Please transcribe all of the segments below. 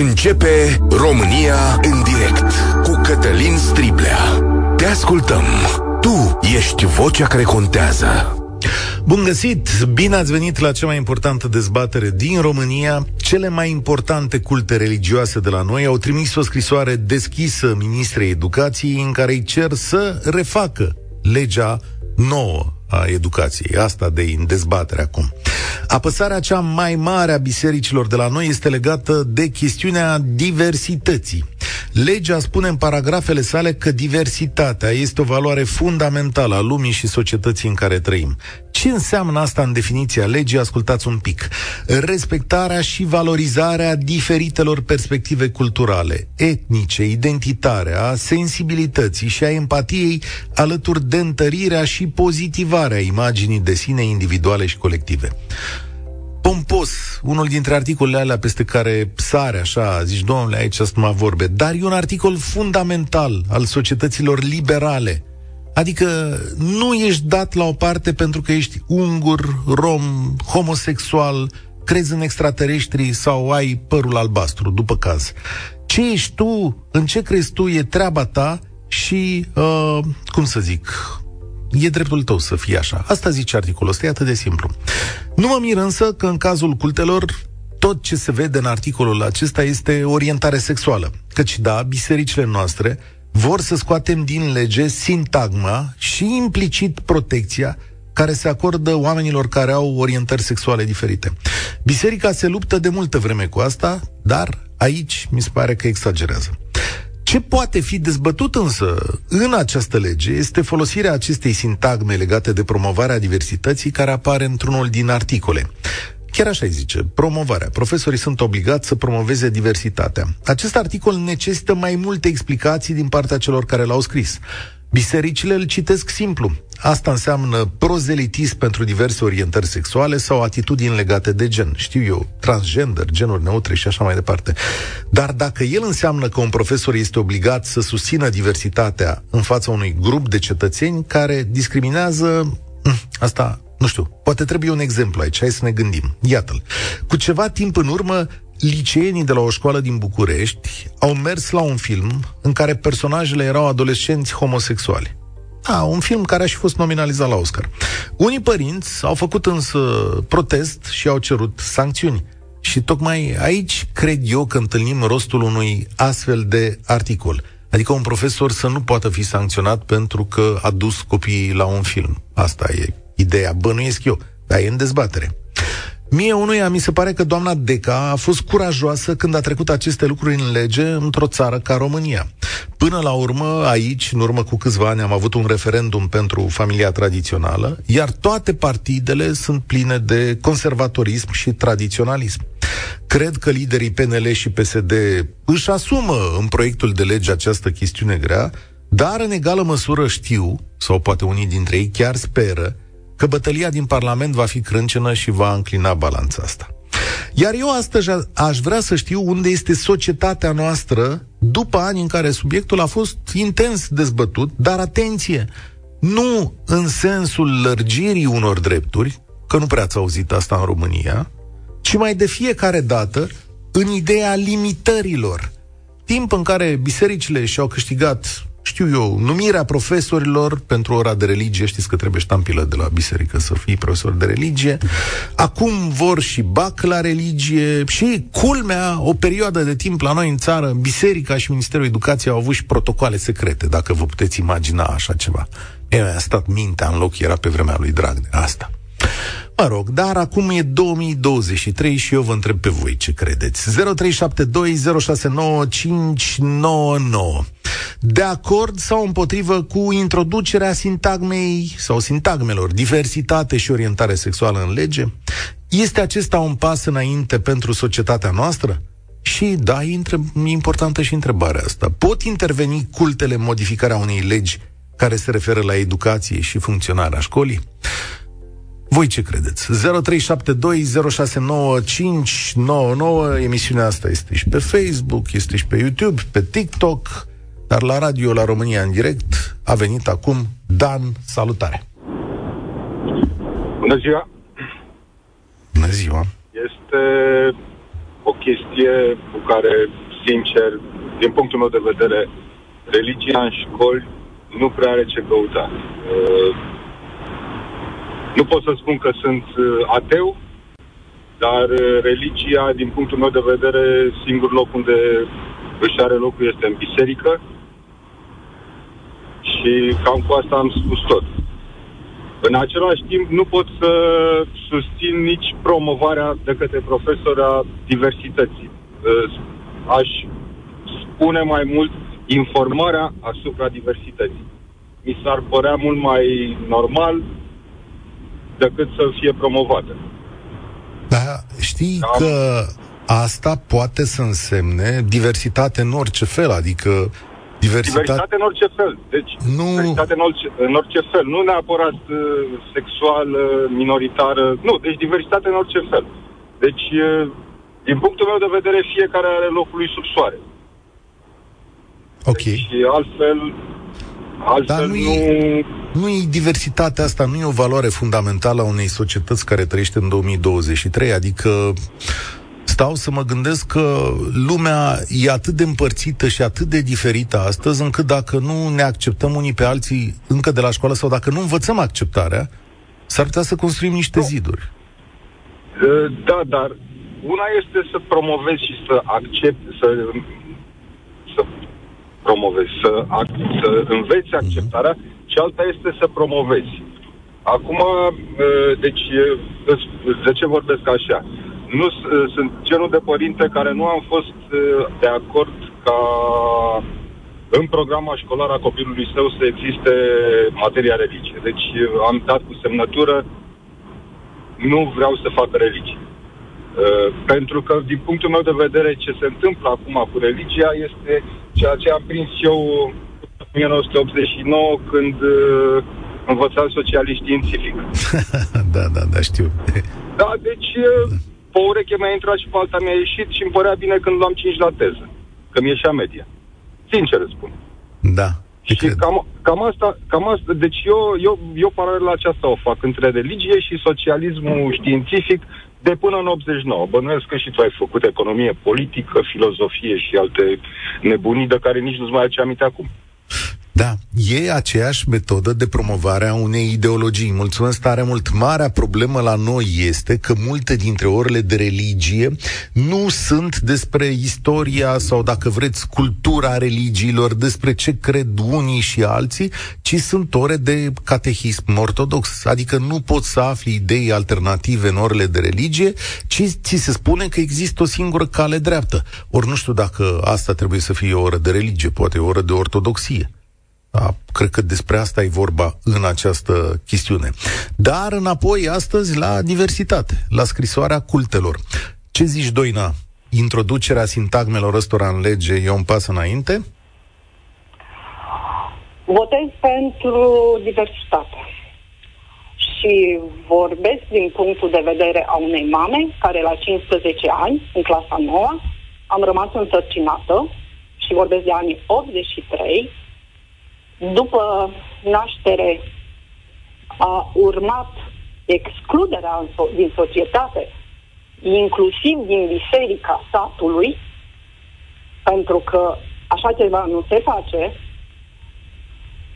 Începe România în direct cu Cătălin Striblea. Te ascultăm. Tu ești vocea care contează. Bun găsit! Bine ați venit la cea mai importantă dezbatere din România. Cele mai importante culte religioase de la noi au trimis o scrisoare deschisă ministrei educației în care îi cer să refacă legea nouă a educației. Asta de în dezbatere acum. Apăsarea cea mai mare a bisericilor de la noi este legată de chestiunea diversității. Legea spune în paragrafele sale că diversitatea este o valoare fundamentală a lumii și societății în care trăim. Ce înseamnă asta în definiția legii? Ascultați un pic. Respectarea și valorizarea diferitelor perspective culturale, etnice, identitare, a sensibilității și a empatiei, alături de întărirea și pozitivarea imaginii de sine individuale și colective pompos, unul dintre articolele alea peste care sare așa, zici, domnule, aici sunt numai vorbe, dar e un articol fundamental al societăților liberale. Adică nu ești dat la o parte pentru că ești ungur, rom, homosexual, crezi în extraterestri sau ai părul albastru, după caz. Ce ești tu, în ce crezi tu, e treaba ta și, uh, cum să zic, e dreptul tău să fie așa. Asta zice articolul ăsta, e atât de simplu. Nu mă mir însă că în cazul cultelor tot ce se vede în articolul acesta este orientare sexuală. Căci da, bisericile noastre vor să scoatem din lege sintagma și implicit protecția care se acordă oamenilor care au orientări sexuale diferite. Biserica se luptă de multă vreme cu asta, dar aici mi se pare că exagerează. Ce poate fi dezbătut însă în această lege este folosirea acestei sintagme legate de promovarea diversității care apare într-unul din articole. Chiar așa îi zice, promovarea. Profesorii sunt obligați să promoveze diversitatea. Acest articol necesită mai multe explicații din partea celor care l-au scris. Bisericile îl citesc simplu. Asta înseamnă prozelitism pentru diverse orientări sexuale sau atitudini legate de gen. Știu eu, transgender, genuri neutre și așa mai departe. Dar dacă el înseamnă că un profesor este obligat să susțină diversitatea în fața unui grup de cetățeni care discriminează, hm, asta nu știu, poate trebuie un exemplu aici, hai să ne gândim. Iată-l. Cu ceva timp în urmă, liceenii de la o școală din București au mers la un film în care personajele erau adolescenți homosexuali. A, un film care a și fost nominalizat la Oscar. Unii părinți au făcut însă protest și au cerut sancțiuni. Și tocmai aici cred eu că întâlnim rostul unui astfel de articol. Adică un profesor să nu poată fi sancționat pentru că a dus copiii la un film. Asta e ideea, bănuiesc eu, dar e în dezbatere. Mie unuia mi se pare că doamna Deca a fost curajoasă când a trecut aceste lucruri în lege într-o țară ca România. Până la urmă, aici, în urmă cu câțiva ani, am avut un referendum pentru familia tradițională, iar toate partidele sunt pline de conservatorism și tradiționalism. Cred că liderii PNL și PSD își asumă în proiectul de lege această chestiune grea, dar în egală măsură știu, sau poate unii dintre ei chiar speră, că bătălia din Parlament va fi crâncenă și va înclina balanța asta. Iar eu astăzi aș vrea să știu unde este societatea noastră după ani în care subiectul a fost intens dezbătut, dar atenție, nu în sensul lărgirii unor drepturi, că nu prea ați auzit asta în România, ci mai de fiecare dată în ideea limitărilor. Timp în care bisericile și-au câștigat știu eu, numirea profesorilor pentru ora de religie, știți că trebuie ștampilă de la biserică să fii profesor de religie, acum vor și bac la religie și culmea, o perioadă de timp la noi în țară, biserica și Ministerul Educației au avut și protocoale secrete, dacă vă puteți imagina așa ceva. E, a stat mintea în loc, era pe vremea lui Dragnea, asta. Mă rog, dar acum e 2023 și eu vă întreb pe voi ce credeți. 0372069599. De acord sau împotrivă cu introducerea sintagmei sau sintagmelor diversitate și orientare sexuală în lege? Este acesta un pas înainte pentru societatea noastră? Și da, e importantă și întrebarea asta. Pot interveni cultele în modificarea unei legi care se referă la educație și funcționarea școlii? Voi ce credeți? 0372069599 Emisiunea asta este și pe Facebook, este și pe YouTube, pe TikTok, dar la radio, la România în direct, a venit acum Dan. Salutare! Bună ziua! Bună ziua! Este o chestie cu care, sincer, din punctul meu de vedere, religia în școli nu prea are ce căuta. Uh, nu pot să spun că sunt uh, ateu, dar uh, religia, din punctul meu de vedere, singur loc unde își are locul este în biserică și cam cu asta am spus tot. În același timp, nu pot să susțin nici promovarea de către profesori a diversității. Aș spune mai mult informarea asupra diversității. Mi s-ar părea mult mai normal decât să fie promovată. Da, știi da. că asta poate să însemne diversitate în orice fel, adică Diversitate, diversitate în orice fel. Deci, nu... diversitate în orice, în orice fel. Nu neapărat uh, sexual, minoritară. Nu, deci diversitate în orice fel. Deci, uh, din punctul meu de vedere, fiecare are locul lui sub soare. Ok. Deci, altfel, altfel Dar nu, nu... E, nu e diversitatea asta, nu e o valoare fundamentală a unei societăți care trăiește în 2023, adică stau să mă gândesc că lumea e atât de împărțită și atât de diferită astăzi, încât dacă nu ne acceptăm unii pe alții încă de la școală sau dacă nu învățăm acceptarea, s-ar putea să construim niște ziduri. Uh, da, dar una este să promovezi și să accepti, să, să promovezi, să, să înveți mhm. acceptarea, uh-huh. și alta este să promovezi. Acum, uh, deci, de ce vorbesc așa? nu uh, sunt genul de părinte care nu am fost uh, de acord ca în programa școlară a copilului său să existe materia religie. Deci uh, am dat cu semnătură nu vreau să facă religie. Uh, pentru că, din punctul meu de vedere, ce se întâmplă acum cu religia este ceea ce am prins eu în 1989 când uh, învățam socialist științific. da, da, da, știu. Da, deci uh, pe o ureche mi-a intrat și pe alta mi-a ieșit și îmi părea bine când luam 5 la teză. Că mi ieșea media. Sincer îți spun. Da. Și cam, cam, asta, cam asta, deci eu, eu, eu paralela aceasta o fac între religie și socialismul științific de până în 89. Bănuiesc că și tu ai făcut economie politică, filozofie și alte nebunii de care nici nu-ți mai aduce aminte acum. Da, e aceeași metodă de promovare a unei ideologii. Mulțumesc tare mult. Marea problemă la noi este că multe dintre orele de religie nu sunt despre istoria sau, dacă vreți, cultura religiilor, despre ce cred unii și alții, ci sunt ore de catehism ortodox. Adică nu poți să afli idei alternative în orele de religie, ci ți se spune că există o singură cale dreaptă. Ori nu știu dacă asta trebuie să fie o oră de religie, poate o oră de ortodoxie. Da, cred că despre asta e vorba în această chestiune. Dar înapoi, astăzi, la diversitate, la scrisoarea cultelor. Ce zici, Doina? Introducerea sintagmelor ăstora în lege e un pas înainte? Votez pentru diversitate. Și vorbesc din punctul de vedere a unei mame care la 15 ani, în clasa 9, am rămas însărcinată și vorbesc de anii 83, după naștere a urmat excluderea din societate, inclusiv din biserica satului, pentru că așa ceva nu se face,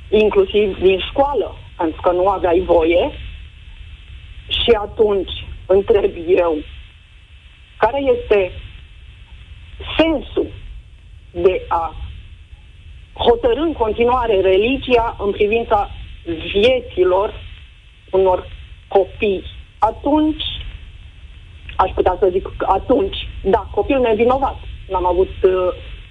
inclusiv din școală, pentru că nu aveai voie. Și atunci întreb eu, care este sensul de a hotărâ în continuare religia în privința vieților unor copii. Atunci, aș putea să zic că atunci, da, copilul nevinovat. N-am avut uh,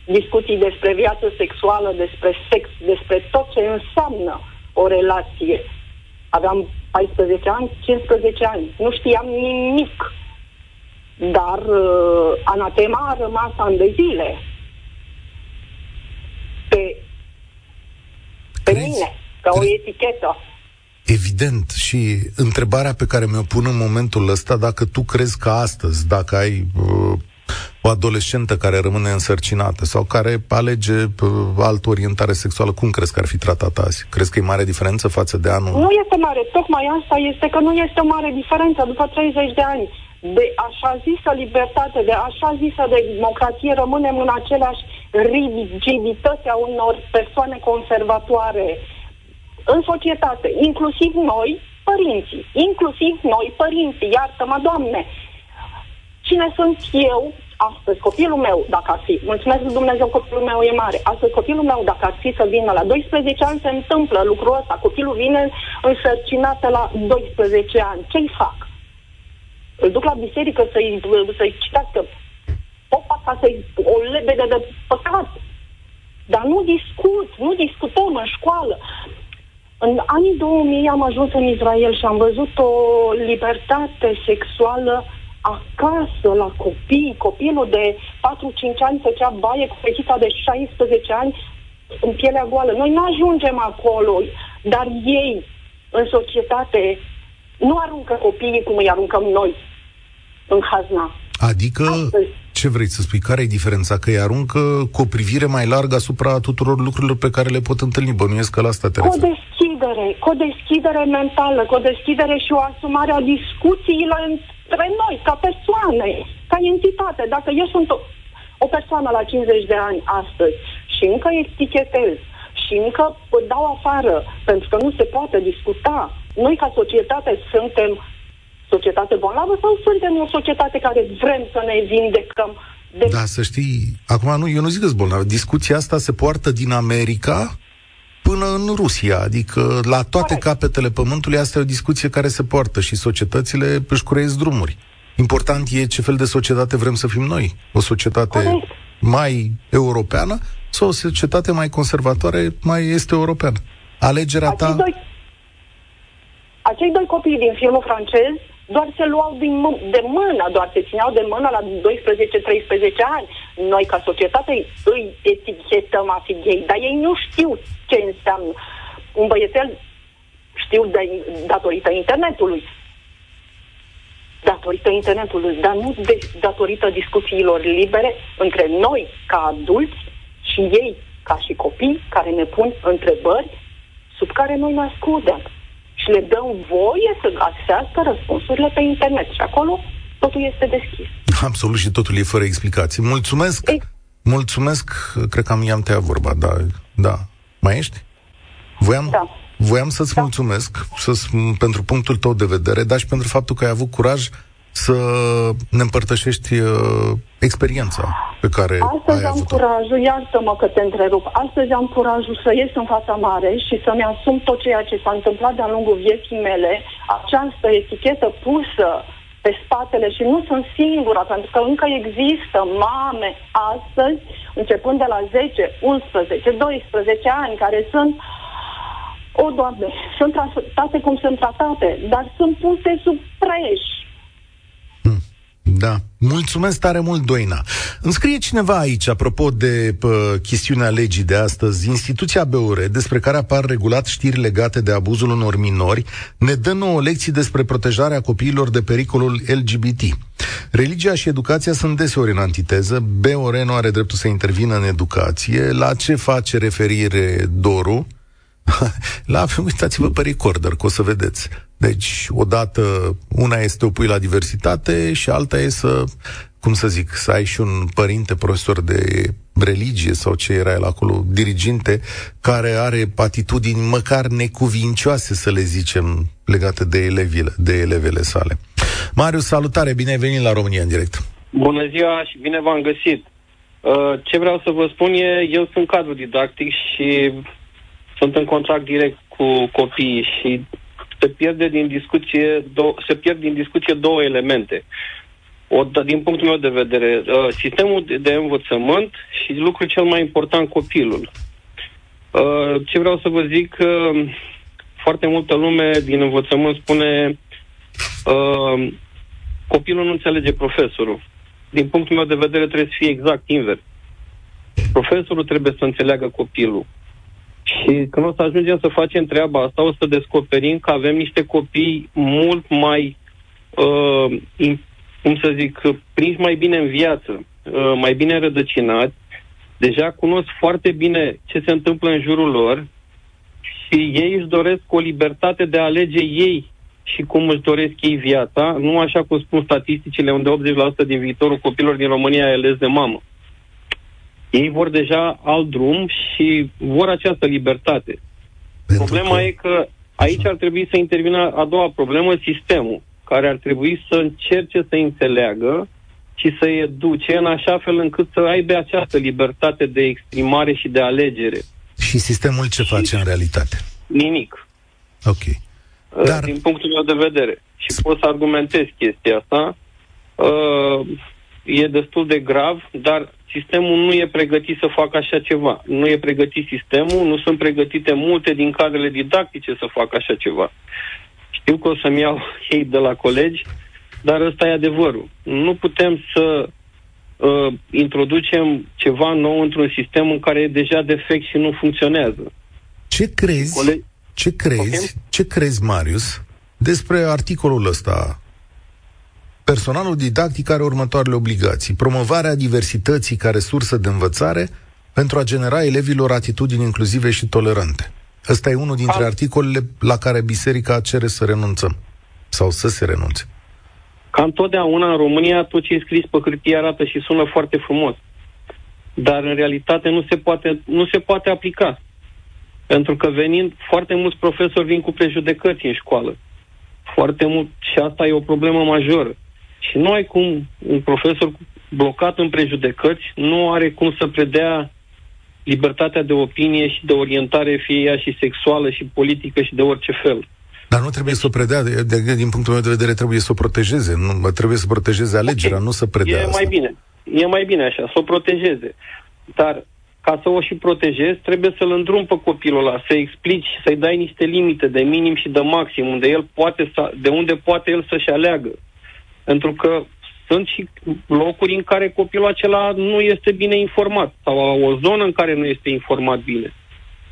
discuții despre viață sexuală, despre sex, despre tot ce înseamnă o relație. Aveam 14 ani, 15 ani. Nu știam nimic. Dar uh, anatema a rămas ani de zile pe, pe mine, ca o etichetă. Evident, și întrebarea pe care mi-o pun în momentul ăsta, dacă tu crezi că astăzi, dacă ai uh, o adolescentă care rămâne însărcinată sau care alege uh, altă orientare sexuală, cum crezi că ar fi tratată azi? Crezi că e mare diferență față de anul? Nu este mare, tocmai asta este că nu este o mare diferență după 30 de ani. de așa zisă libertate, de așa zisă democrație, rămânem în aceleași rigidități a unor persoane conservatoare în societate, inclusiv noi, părinții, inclusiv noi, părinții, iartă-mă, Doamne, cine sunt eu astăzi, copilul meu, dacă ar fi, mulțumesc Dumnezeu, copilul meu e mare, astăzi copilul meu, dacă ar fi să vină la 12 ani, se întâmplă lucrul ăsta, copilul vine însărcinată la 12 ani, ce-i fac? Îl duc la biserică să-i, să-i citească popa ca să-i o lebede de păcat. Dar nu discut, nu discutăm în școală. În anii 2000 am ajuns în Israel și am văzut o libertate sexuală acasă, la copii. Copilul de 4-5 ani făcea baie cu fetița de 16 ani în pielea goală. Noi nu ajungem acolo, dar ei, în societate, nu aruncă copiii cum îi aruncăm noi în hazna. Adică, Astăzi. ce vrei să spui? Care e diferența? Că îi aruncă cu o privire mai largă asupra tuturor lucrurilor pe care le pot întâlni. Bănuiesc că la asta te Cu o deschidere, cu o deschidere mentală, cu o deschidere și o asumare a discuțiilor între noi, ca persoane, ca entitate. Dacă eu sunt o, o persoană la 50 de ani astăzi și încă etichetez și încă dau afară, pentru că nu se poate discuta, noi ca societate suntem societate bolnavă sau suntem o societate care vrem să ne vindecăm de... Da, să știi, acum nu, eu nu zic că bolnav. Discuția asta se poartă din America până în Rusia, adică la toate Corect. capetele pământului asta e o discuție care se poartă și societățile își cureiesc drumuri. Important e ce fel de societate vrem să fim noi. O societate Corect. mai europeană sau o societate mai conservatoare, mai este europeană. Alegerea acei ta... Doi, acei doi copii din filmul francez doar se luau din m- de mână, doar se țineau de mână la 12-13 ani. Noi, ca societate, îi etichetăm a fi gay, dar ei nu știu ce înseamnă. Un băiețel știu de, datorită internetului, datorită internetului, dar nu de, datorită discuțiilor libere între noi, ca adulți, și ei, ca și copii, care ne pun întrebări sub care noi ne ascundem și le dăm voie să găsească răspunsurile pe internet. Și acolo totul este deschis. Absolut și totul e fără explicații. Mulțumesc! Ei. Mulțumesc, cred că am i-am tăiat vorba, da, da. Mai ești? Voiam, da. voiam să-ți da. mulțumesc să pentru punctul tău de vedere, dar și pentru faptul că ai avut curaj să ne împărtășești uh, experiența pe care Astăzi ai am avut-o. curajul, iartă-mă că te întrerup, astăzi am curajul să ies în fața mare și să-mi asum tot ceea ce s-a întâmplat de-a lungul vieții mele, această etichetă pusă pe spatele și nu sunt singura, pentru că încă există mame astăzi, începând de la 10, 11, 12 ani, care sunt o, Doamne, sunt tratate cum sunt tratate, dar sunt puse sub preș da. Mulțumesc tare mult, Doina. Îmi scrie cineva aici, apropo de pă, chestiunea legii de astăzi, instituția BEUR, despre care apar regulat știri legate de abuzul unor minori, ne dă nouă lecții despre protejarea copiilor de pericolul LGBT. Religia și educația sunt deseori în antiteză, BEUR nu are dreptul să intervină în educație. La ce face referire Doru? la, uitați-vă pe recorder, că o să vedeți. Deci, odată, una este o pui la diversitate și alta e să, cum să zic, să ai și un părinte profesor de religie sau ce era el acolo, diriginte, care are atitudini măcar necuvincioase, să le zicem, legate de elevile, de elevele sale. Marius, salutare, bine ai venit la România în direct. Bună ziua și bine v-am găsit. Uh, ce vreau să vă spun e, eu sunt cadru didactic și sunt în contract direct cu copiii și se pierde din discuție, do- se pierd din discuție două elemente. O, da, din punctul meu de vedere, uh, sistemul de, de învățământ și lucrul cel mai important, copilul. Uh, ce vreau să vă zic, uh, foarte multă lume din învățământ spune uh, copilul nu înțelege profesorul. Din punctul meu de vedere trebuie să fie exact invers. Profesorul trebuie să înțeleagă copilul. Și când o să ajungem să facem treaba asta, o să descoperim că avem niște copii mult mai, uh, in, cum să zic, prinși mai bine în viață, uh, mai bine rădăcinați, deja cunosc foarte bine ce se întâmplă în jurul lor și ei își doresc o libertate de a alege ei și cum își doresc ei viața, nu așa cum spun statisticile, unde 80% din viitorul copilor din România e ales de mamă. Ei vor deja alt drum și vor această libertate. Pentru Problema că... e că aici ar trebui să intervină a doua problemă, sistemul, care ar trebui să încerce să înțeleagă și să educe în așa fel încât să aibă această libertate de exprimare și de alegere. Și sistemul ce și face în realitate? Nimic. Ok. Uh, Dar... Din punctul meu de vedere. Și pot să argumentez chestia asta. Uh, e destul de grav, dar sistemul nu e pregătit să facă așa ceva. Nu e pregătit sistemul, nu sunt pregătite multe din cadrele didactice să facă așa ceva. Știu că o să-mi iau ei de la colegi, dar ăsta e adevărul. Nu putem să uh, introducem ceva nou într-un sistem în care e deja defect și nu funcționează. Ce crezi, Colegi... ce crezi, okay? ce crezi, Marius, despre articolul ăsta Personalul didactic are următoarele obligații. Promovarea diversității ca resursă de învățare pentru a genera elevilor atitudini inclusive și tolerante. Ăsta e unul dintre articolele la care biserica cere să renunțăm sau să se renunțe. Ca întotdeauna în România tot ce e scris pe hârtie arată și sună foarte frumos. Dar în realitate nu se poate, nu se poate aplica. Pentru că venind, foarte mulți profesori vin cu prejudecăți în școală. Foarte mult, și asta e o problemă majoră. Și nu ai cum, un profesor blocat în prejudecăți nu are cum să predea libertatea de opinie și de orientare, fie ea și sexuală și politică și de orice fel. Dar nu trebuie să o predea, de, de, din punctul meu de vedere, trebuie să o protejeze. Nu, trebuie să protejeze alegerea, okay. nu să predea E asta. mai bine. E mai bine așa, să o protejeze. Dar ca să o și protejezi, trebuie să-l îndrum pe copilul ăla, să explici, să-i dai niște limite de minim și de maxim, unde el poate să, de unde poate el să-și aleagă. Pentru că sunt și locuri în care copilul acela nu este bine informat sau o zonă în care nu este informat bine.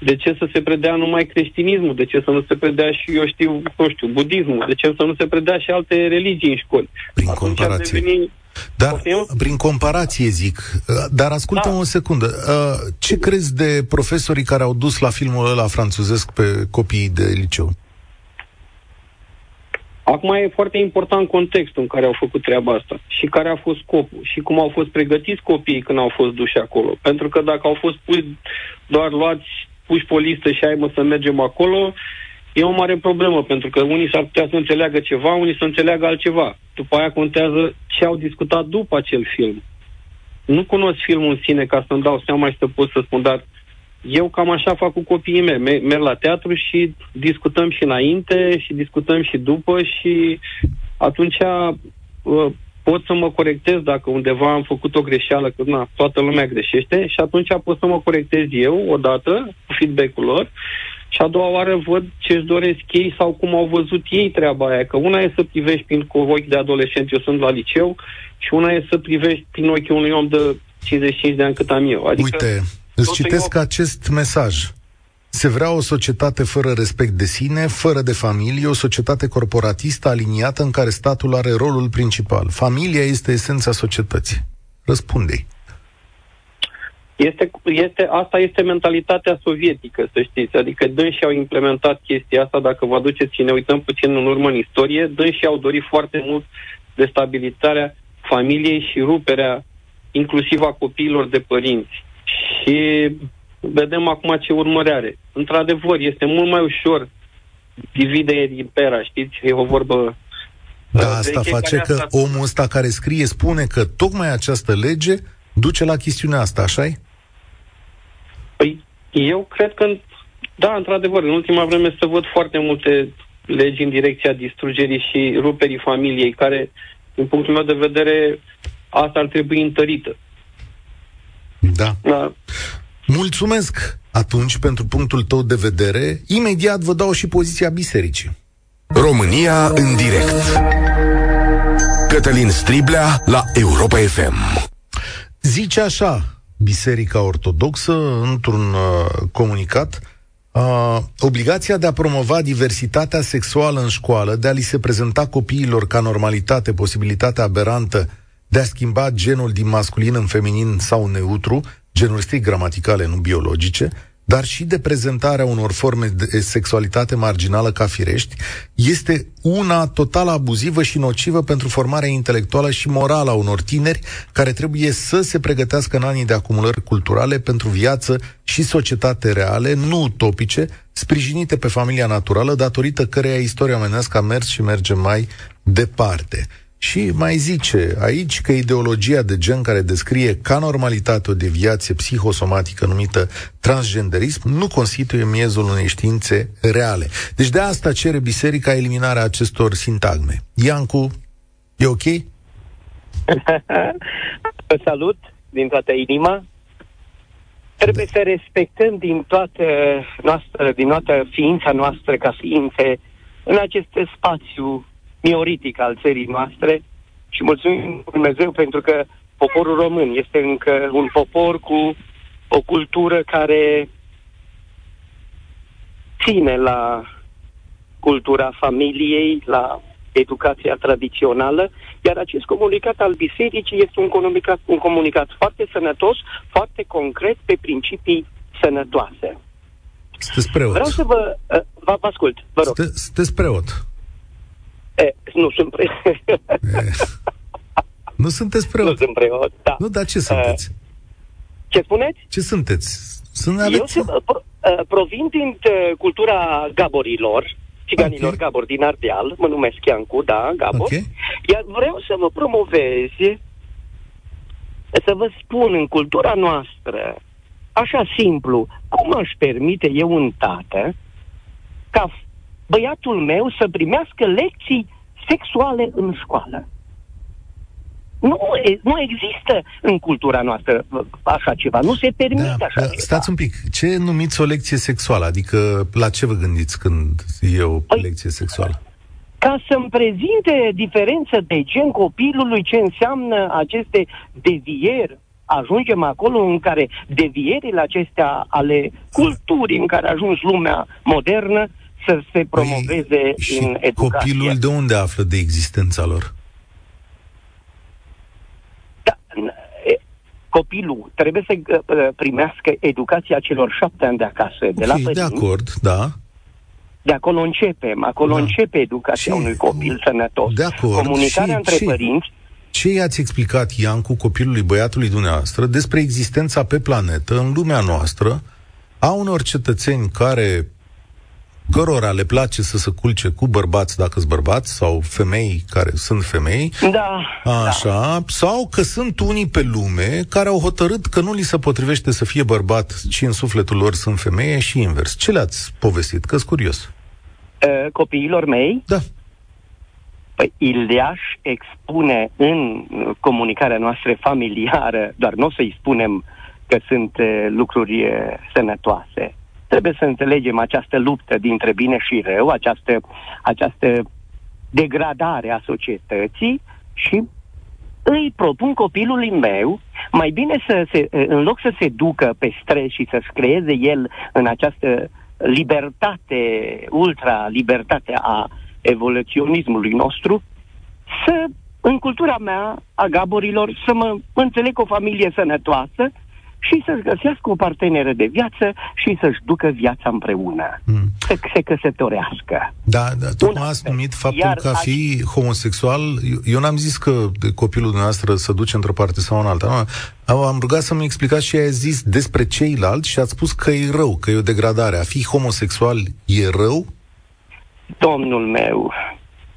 De ce să se predea numai creștinismul? De ce să nu se predea și, eu știu, nu știu, budismul? De ce să nu se predea și alte religii în școli? Prin Atunci comparație. Deveni... Dar, Poftim? prin comparație zic, dar ascultă da. o secundă, ce crezi de profesorii care au dus la filmul ăla franțuzesc pe copiii de liceu? Acum e foarte important contextul în care au făcut treaba asta și care a fost scopul și cum au fost pregătiți copiii când au fost duși acolo. Pentru că dacă au fost puși, doar luați, puși pe o listă și ai mă să mergem acolo, e o mare problemă, pentru că unii s-ar putea să înțeleagă ceva, unii să înțeleagă altceva. După aia contează ce au discutat după acel film. Nu cunosc filmul în sine ca să-mi dau seama și să pot să spun, dar eu cam așa fac cu copiii mei. Merg la teatru și discutăm și înainte și discutăm și după și atunci uh, pot să mă corectez dacă undeva am făcut o greșeală, că na, toată lumea greșește și atunci pot să mă corectez eu odată cu feedback-ul lor și a doua oară văd ce își doresc ei sau cum au văzut ei treaba aia. Că una e să privești prin cu ochi de adolescent, eu sunt la liceu, și una e să privești prin ochii unui om de 55 de ani cât am eu. Adică Uite, Îți citesc eu... acest mesaj. Se vrea o societate fără respect de sine, fără de familie, o societate corporatistă aliniată în care statul are rolul principal. Familia este esența societății. Răspunde-i. Este, este, asta este mentalitatea sovietică, să știți. Adică dânsii au implementat chestia asta, dacă vă aduceți și ne uităm puțin în urmă în istorie, dânsii au dorit foarte mult destabilizarea familiei și ruperea inclusiv a copiilor de părinți. Și vedem acum ce urmări are. Într-adevăr, este mult mai ușor divide impera, știți? E o vorbă da, uh, asta face că asta... omul ăsta care scrie spune că tocmai această lege duce la chestiunea asta, așa -i? Păi, eu cred că, da, într-adevăr, în ultima vreme se văd foarte multe legi în direcția distrugerii și ruperii familiei, care, din punctul meu de vedere, asta ar trebui întărită. Da. da. Mulțumesc atunci pentru punctul tău de vedere. Imediat vă dau și poziția bisericii. România în direct. Cătălin Striblea la Europa FM. Zice așa Biserica Ortodoxă într-un uh, comunicat uh, obligația de a promova diversitatea sexuală în școală, de a li se prezenta copiilor ca normalitate posibilitatea aberantă de a schimba genul din masculin în feminin sau neutru, genuri strict gramaticale, nu biologice, dar și de prezentarea unor forme de sexualitate marginală ca firești, este una total abuzivă și nocivă pentru formarea intelectuală și morală a unor tineri care trebuie să se pregătească în anii de acumulări culturale pentru viață și societate reale, nu utopice, sprijinite pe familia naturală, datorită căreia istoria omenească a mers și merge mai departe. Și mai zice aici că ideologia de gen care descrie ca normalitate o deviație psihosomatică numită transgenderism nu constituie miezul unei științe reale. Deci de asta cere biserica eliminarea acestor sintagme. Iancu, e ok? Salut din toată inima. Trebuie să respectăm din toată noastră, din toată ființa noastră ca ființe în acest spațiu mioritic al țării noastre și mulțumim Dumnezeu pentru că poporul român este încă un popor cu o cultură care ține la cultura familiei, la educația tradițională, iar acest comunicat al bisericii este un comunicat, un comunicat foarte sănătos, foarte concret, pe principii sănătoase. Sunteți preot. Vreau să vă, uh, vă ascult, vă rog. Sunteți preot. E, nu sunt preot. nu sunteți preot? Nu sunt preot, da. Nu, dar ce sunteți? Ce spuneți? Ce sunteți? Sunt Eu sunt, pro, provin din cultura gaborilor, țiganilor okay. Gabor din Ardeal, mă numesc Iancu, da, Gabor, okay. iar vreau să vă promovez, să vă spun în cultura noastră, așa simplu, cum aș permite eu un tată ca băiatul meu să primească lecții sexuale în școală. Nu, nu există în cultura noastră așa ceva. Nu se permite da, așa da, ceva. Stați un pic. Ce numiți o lecție sexuală? Adică la ce vă gândiți când e o păi, lecție sexuală? Ca să-mi prezinte diferență de gen copilului, ce înseamnă aceste devieri ajungem acolo în care devierile acestea ale culturii în care a ajuns lumea modernă să se promoveze păi, în educație. copilul de unde află de existența lor? Da, copilul trebuie să uh, primească educația celor șapte ani de acasă, okay, de la părinți. de acord, da. De acolo începem, acolo da. începe educația ce? unui copil sănătos. De acord. Comunicarea și între ce? părinți ce i-ați explicat, Iancu, copilului băiatului dumneavoastră despre existența pe planetă, în lumea noastră, a unor cetățeni care cărora le place să se culce cu bărbați dacă sunt bărbați sau femei care sunt femei. Da. Așa. Da. Sau că sunt unii pe lume care au hotărât că nu li se potrivește să fie bărbat, ci în sufletul lor sunt femeie și invers. Ce le-ați povestit? Că curios. Uh, copiilor mei? Da. Păi Ildeaș expune în comunicarea noastră familiară, doar nu o să-i spunem că sunt uh, lucruri uh, sănătoase. Trebuie să înțelegem această luptă dintre bine și rău, această, această degradare a societății și îi propun copilului meu mai bine să se, în loc să se ducă pe stres și să-și creeze el în această libertate, ultra-libertate a evoluționismului nostru, să, în cultura mea, a gaborilor, să mă înțeleg o familie sănătoasă, și să-și găsească o parteneră de viață și să-și ducă viața împreună. Mm. Să se căsătorească. Da, da tocmai ați numit faptul Iar că a fi homosexual, eu, eu n-am zis că copilul dumneavoastră să duce într-o parte sau în alta. Nu, am rugat să-mi explicați și ai zis despre ceilalți și ați spus că e rău, că e o degradare. A fi homosexual e rău? Domnul meu,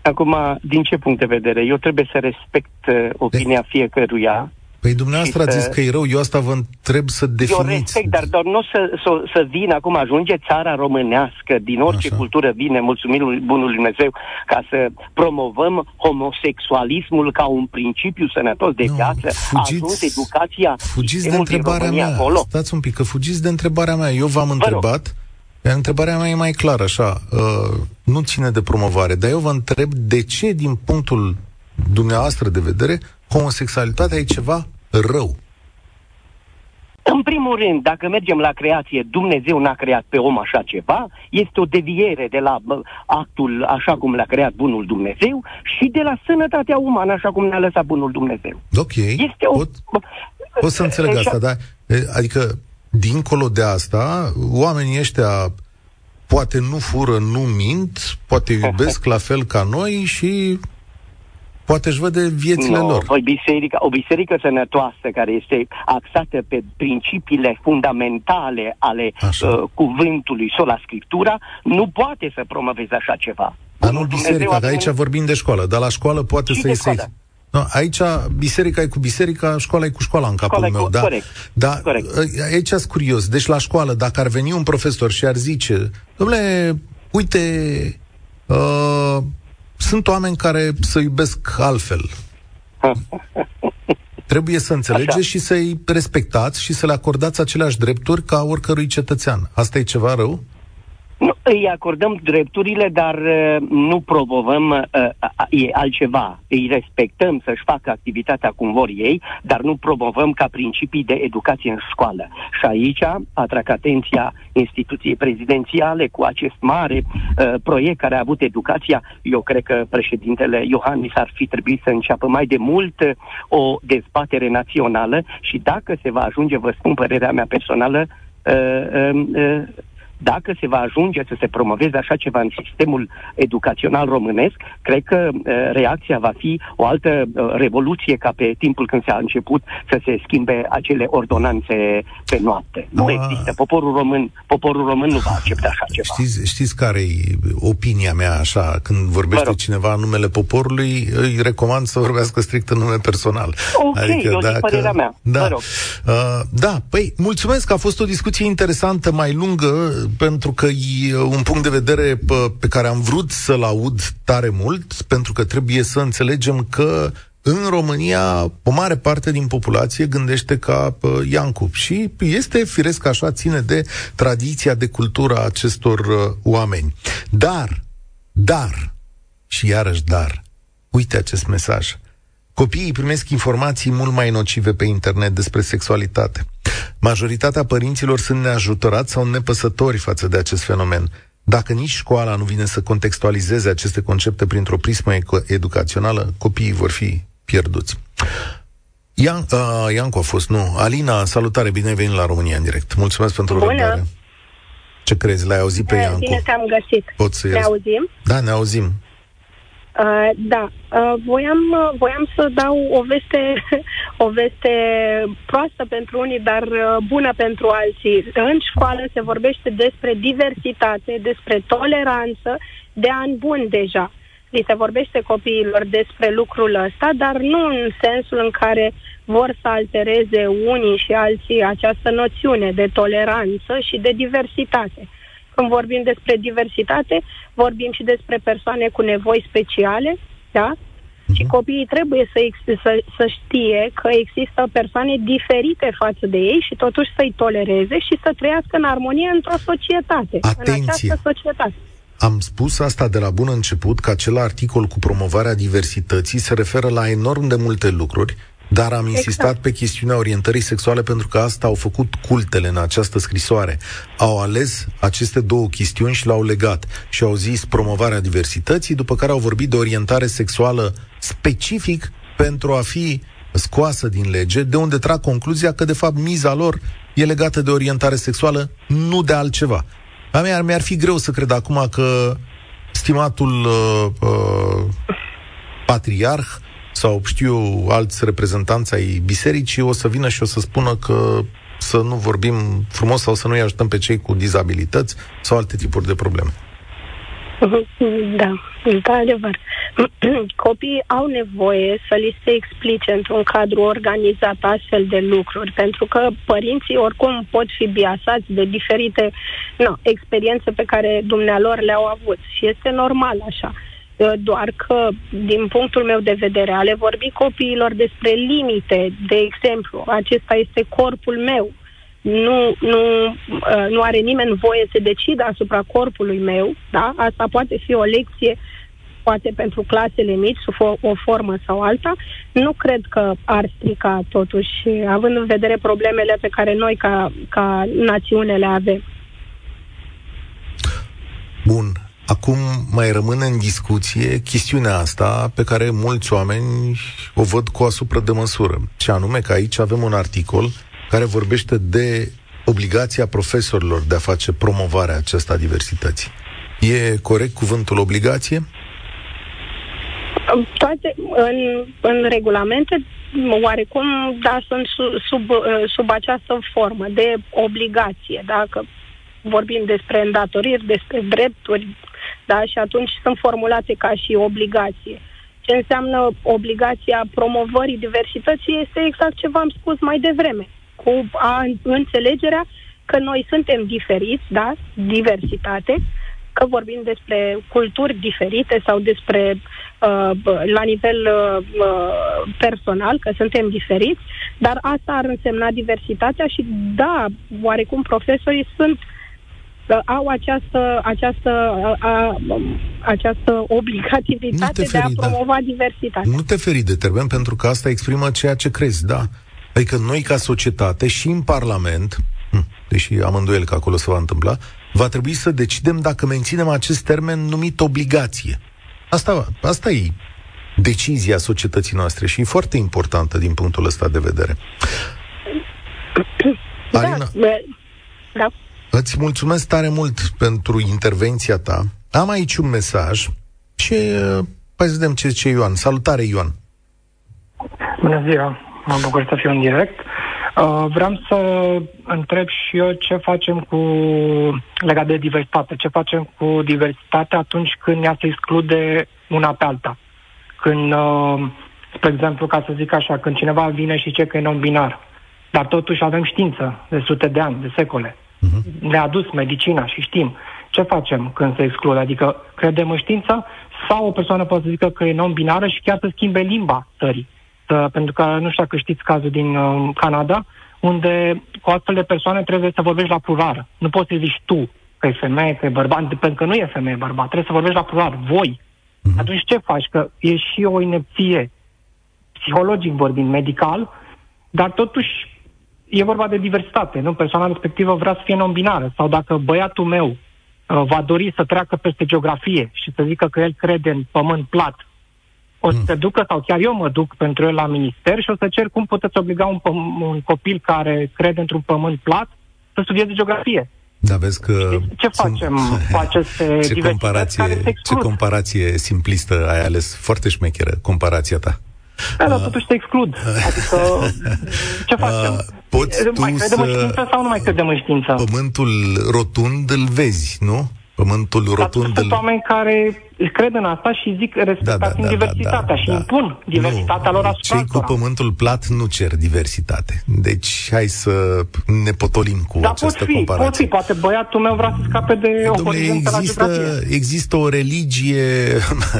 acum, din ce punct de vedere? Eu trebuie să respect uh, opinia de... fiecăruia Păi dumneavoastră ați zis că e rău, eu asta vă întreb să definiți. Eu respect, dar, dar nu să, să, să vin acum, ajunge țara românească, din orice Așa. cultură vine, mulțumim bunului Dumnezeu, ca să promovăm homosexualismul ca un principiu sănătos de nu, viață, fugiți, ajuns educația Fugiți de întrebarea mea, acolo. stați un pic, că fugiți de întrebarea mea. Eu v-am întrebat, iar întrebarea mea e mai clară, așa, uh, nu ține de promovare, dar eu vă întreb de ce, din punctul dumneavoastră de vedere, homosexualitatea e ceva rău. În primul rând, dacă mergem la creație, Dumnezeu n-a creat pe om așa ceva, este o deviere de la actul așa cum l-a creat bunul Dumnezeu și de la sănătatea umană așa cum ne-a lăsat bunul Dumnezeu. Ok, este o... pot, pot să înțeleg așa... asta, dar adică dincolo de asta, oamenii ăștia poate nu fură, nu mint, poate iubesc la fel ca noi și poate își vede viețile no, lor. O biserică, o biserică sănătoasă care este axată pe principiile fundamentale ale uh, cuvântului, sola scriptura, nu poate să promoveze așa ceva. Dar nu biserica, că aici vorbim de școală, dar la școală poate să-i să No, aici biserica e cu biserica, școala e cu școala în capul școala meu. Cu, da? Corect. Da, corect. Aici sunt curios. Deci la școală, dacă ar veni un profesor și ar zice, domnule, uite, uh, sunt oameni care să iubesc altfel. Trebuie să înțelegeți Așa. și să-i respectați și să le acordați aceleași drepturi ca oricărui cetățean. Asta e ceva rău? Nu, îi acordăm drepturile, dar uh, nu promovăm uh, e altceva. Îi respectăm să-și facă activitatea cum vor ei, dar nu promovăm ca principii de educație în școală. Și aici atrag atenția instituției prezidențiale cu acest mare uh, proiect care a avut educația. Eu cred că președintele Iohannis ar fi trebuit să înceapă mai de mult uh, o dezbatere națională și dacă se va ajunge, vă spun părerea mea personală, uh, uh, uh, dacă se va ajunge să se promoveze așa ceva în sistemul educațional românesc, cred că uh, reacția va fi o altă uh, revoluție ca pe timpul când s-a început să se schimbe acele ordonanțe pe noapte. Nu A... există. Poporul român, poporul român nu va accepta așa ceva. Știți, știți care e opinia mea așa? Când vorbește cineva în numele poporului, îi recomand să vorbească strict în nume personal. Ok, adică eu dacă... părerea mea. Da. Uh, da, păi, mulțumesc că a fost o discuție interesantă, mai lungă, pentru că e un punct de vedere pe, pe care am vrut să-l aud tare mult, pentru că trebuie să înțelegem că în România, o mare parte din populație gândește ca uh, Iancu și este firesc așa, ține de tradiția, de cultura acestor uh, oameni. Dar, dar, și iarăși dar, uite acest mesaj. Copiii primesc informații mult mai nocive pe internet despre sexualitate. Majoritatea părinților sunt neajutorați sau nepăsători față de acest fenomen. Dacă nici școala nu vine să contextualizeze aceste concepte printr-o prismă educațională, copiii vor fi pierduți. Ian, uh, Iancu a fost, nu. Alina, salutare, bine ai venit la România în direct. Mulțumesc pentru Bună. răbdare. Ce crezi? L-ai auzit pe Iancu? Bine te-am găsit. Poți să ne auzim? Da, ne auzim. Uh, da, uh, voiam, uh, voiam să dau o veste, o veste proastă pentru unii, dar uh, bună pentru alții. În școală se vorbește despre diversitate, despre toleranță de ani buni deja. Li se vorbește copiilor despre lucrul ăsta, dar nu în sensul în care vor să altereze unii și alții această noțiune de toleranță și de diversitate. Când vorbim despre diversitate, vorbim și despre persoane cu nevoi speciale, da? Uh-huh. Și copiii trebuie să, să, să știe că există persoane diferite față de ei și totuși să-i tolereze și să trăiască în armonie într-o societate. Atenție. În această societate. Am spus asta de la bun început, că acel articol cu promovarea diversității se referă la enorm de multe lucruri dar am insistat exact. pe chestiunea orientării sexuale pentru că asta au făcut cultele în această scrisoare. Au ales aceste două chestiuni și le-au legat și au zis promovarea diversității, după care au vorbit de orientare sexuală specific pentru a fi scoasă din lege, de unde trag concluzia că, de fapt, miza lor e legată de orientare sexuală, nu de altceva. A mea mi-ar fi greu să cred acum că stimatul uh, uh, patriarh sau știu alți reprezentanți ai bisericii o să vină și o să spună că să nu vorbim frumos sau să nu-i ajutăm pe cei cu dizabilități sau alte tipuri de probleme. Da, într-adevăr. Copiii au nevoie să li se explice într-un cadru organizat astfel de lucruri, pentru că părinții oricum pot fi biasați de diferite no, experiențe pe care dumnealor le-au avut și este normal așa. Uh, doar că, din punctul meu de vedere, ale vorbi copiilor despre limite, de exemplu, acesta este corpul meu, nu, nu, uh, nu are nimeni voie să decidă asupra corpului meu, da? Asta poate fi o lecție poate pentru clasele mici, sub o, o formă sau alta, nu cred că ar strica totuși, având în vedere problemele pe care noi ca, ca națiune le avem. Bun. Acum mai rămâne în discuție chestiunea asta pe care mulți oameni o văd cu asupra de măsură. Ce anume că aici avem un articol care vorbește de obligația profesorilor de a face promovarea aceasta diversității. E corect cuvântul obligație? Toate în, în regulamente, oarecum, da, sunt sub, sub, sub această formă de obligație. Dacă vorbim despre îndatoriri, despre drepturi, da, și atunci sunt formulate ca și obligație. Ce înseamnă obligația promovării diversității este exact ce v-am spus mai devreme, cu a, înțelegerea că noi suntem diferiți, da, diversitate, că vorbim despre culturi diferite sau despre uh, la nivel uh, uh, personal, că suntem diferiți, dar asta ar însemna diversitatea și da, oarecum profesorii sunt au această, această, a, a, această obligativitate feri, de a da. promova da. diversitatea. Nu te feri de termen, pentru că asta exprimă ceea ce crezi, da. Adică noi ca societate și în Parlament, hm, deși am îndoiel că acolo se va întâmpla, va trebui să decidem dacă menținem acest termen numit obligație. Asta, asta e decizia societății noastre și e foarte importantă din punctul ăsta de vedere. Da, Alina, da. Îți mulțumesc tare mult pentru intervenția ta. Am aici un mesaj și uh, hai să vedem ce zice Ioan. Salutare, Ioan! Bună ziua! Mă bucur să fiu în direct. Uh, vreau să întreb și eu ce facem cu legat de diversitate. Ce facem cu diversitatea atunci când ea se exclude una pe alta? Când, uh, spre exemplu, ca să zic așa, când cineva vine și zice că e non-binar, dar totuși avem știință de sute de ani, de secole uh-huh. ne-a adus medicina și știm ce facem când se exclude. Adică credem în știință sau o persoană poate să zică că e non-binară și chiar să schimbe limba țării. Să, pentru că nu știu dacă știți cazul din uh, Canada, unde cu astfel de persoane trebuie să vorbești la plural. Nu poți să zici tu că e femeie, că e bărbat, pentru că nu e femeie, bărbat. Trebuie să vorbești la plural, voi. Uh-huh. Atunci ce faci? Că e și o inepție psihologic vorbind, medical, dar totuși e vorba de diversitate, nu? Persoana respectivă vrea să fie non-binară. Sau dacă băiatul meu uh, va dori să treacă peste geografie și să zică că el crede în pământ plat, o să mm. se ducă, sau chiar eu mă duc pentru el la minister și o să cer cum puteți obliga un, păm- un copil care crede într-un pământ plat să studieze geografie. Da, vezi că... Ce facem sunt... cu aceste ce comparație, ce comparație simplistă ai ales, foarte șmecheră, comparația ta. Da, dar totuși te exclud. Adică, ce facem? Uh, poți mai credem să... în știință sau nu mai credem în știință? Pământul rotund îl vezi, nu? Pământul rotund... Sunt oameni care cred în asta și zic respectați da, da, da, diversitatea da, da, și da. impun diversitatea nu, lor asupra Cei cu pământul plat nu cer diversitate. Deci hai să ne potolim cu da, această pot fi, comparație. Pot fi, poate băiatul meu vrea să scape de o Dom'le, există, există o religie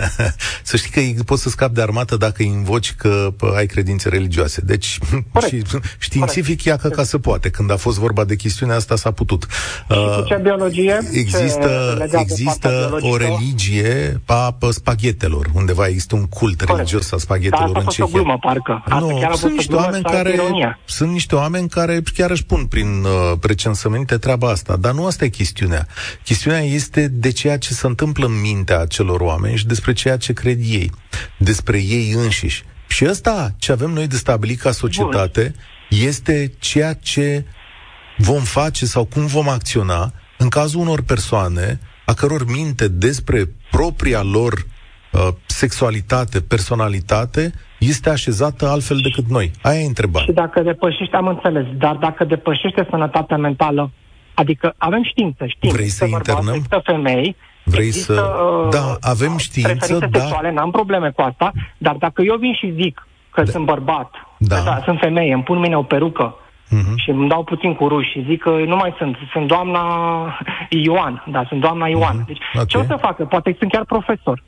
să știi că poți să scapi de armată dacă invoci că pă, ai credințe religioase. Deci Corect. și, științific ia că ca să poate. Când a fost vorba de chestiunea asta s-a putut. Și uh, cu ce biologie? Există, ce există o religie a spaghetelor. Undeva există un cult Corect. religios a spaghetelor da, în Cehia. o glumă, parcă. Asta nu, chiar sunt niște oameni care sunt niște oameni care chiar își pun prin uh, recensăminte treaba asta, dar nu asta e chestiunea. Chestiunea este de ceea ce se întâmplă în mintea acelor oameni și despre ceea ce cred ei, despre ei înșiși. Și ăsta ce avem noi de stabilit ca societate Bun. este ceea ce vom face sau cum vom acționa în cazul unor persoane a căror minte despre propria lor uh, sexualitate, personalitate, este așezată altfel decât noi. Aia e întrebarea. Și dacă depășește, am înțeles, dar dacă depășește sănătatea mentală, adică avem știință, știm. Vrei să internăm? Există femei, Vrei există, să... Uh, da, avem știință, da. sexuale, n-am probleme cu asta, dar dacă eu vin și zic că da. sunt bărbat, da. Că, da, sunt femeie, îmi pun mine o perucă, uh-huh. și îmi dau puțin cu ruși și zic că nu mai sunt, sunt doamna Ioan, da, sunt doamna Ioan. Uh-huh. Deci okay. ce o să facă? Poate sunt chiar profesor.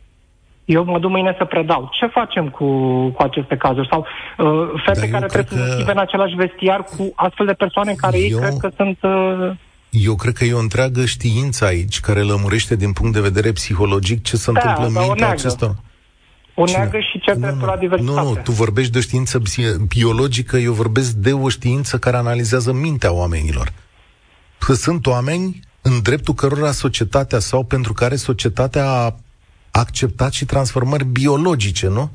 Eu mă duc mâine să predau. Ce facem cu, cu aceste cazuri? Sau uh, fete care trebuie că... să schimbe în același vestiar cu astfel de persoane care eu... ei cred că sunt... Uh... Eu cred că e o întreagă știință aici care lămurește din punct de vedere psihologic ce se da, întâmplă în mintea acestor. O neagă și ce dreptul la diversitate. Nu, nu, tu vorbești de o știință biologică, eu vorbesc de o știință care analizează mintea oamenilor. Că sunt oameni în dreptul cărora societatea sau pentru care societatea a acceptat și transformări biologice, nu?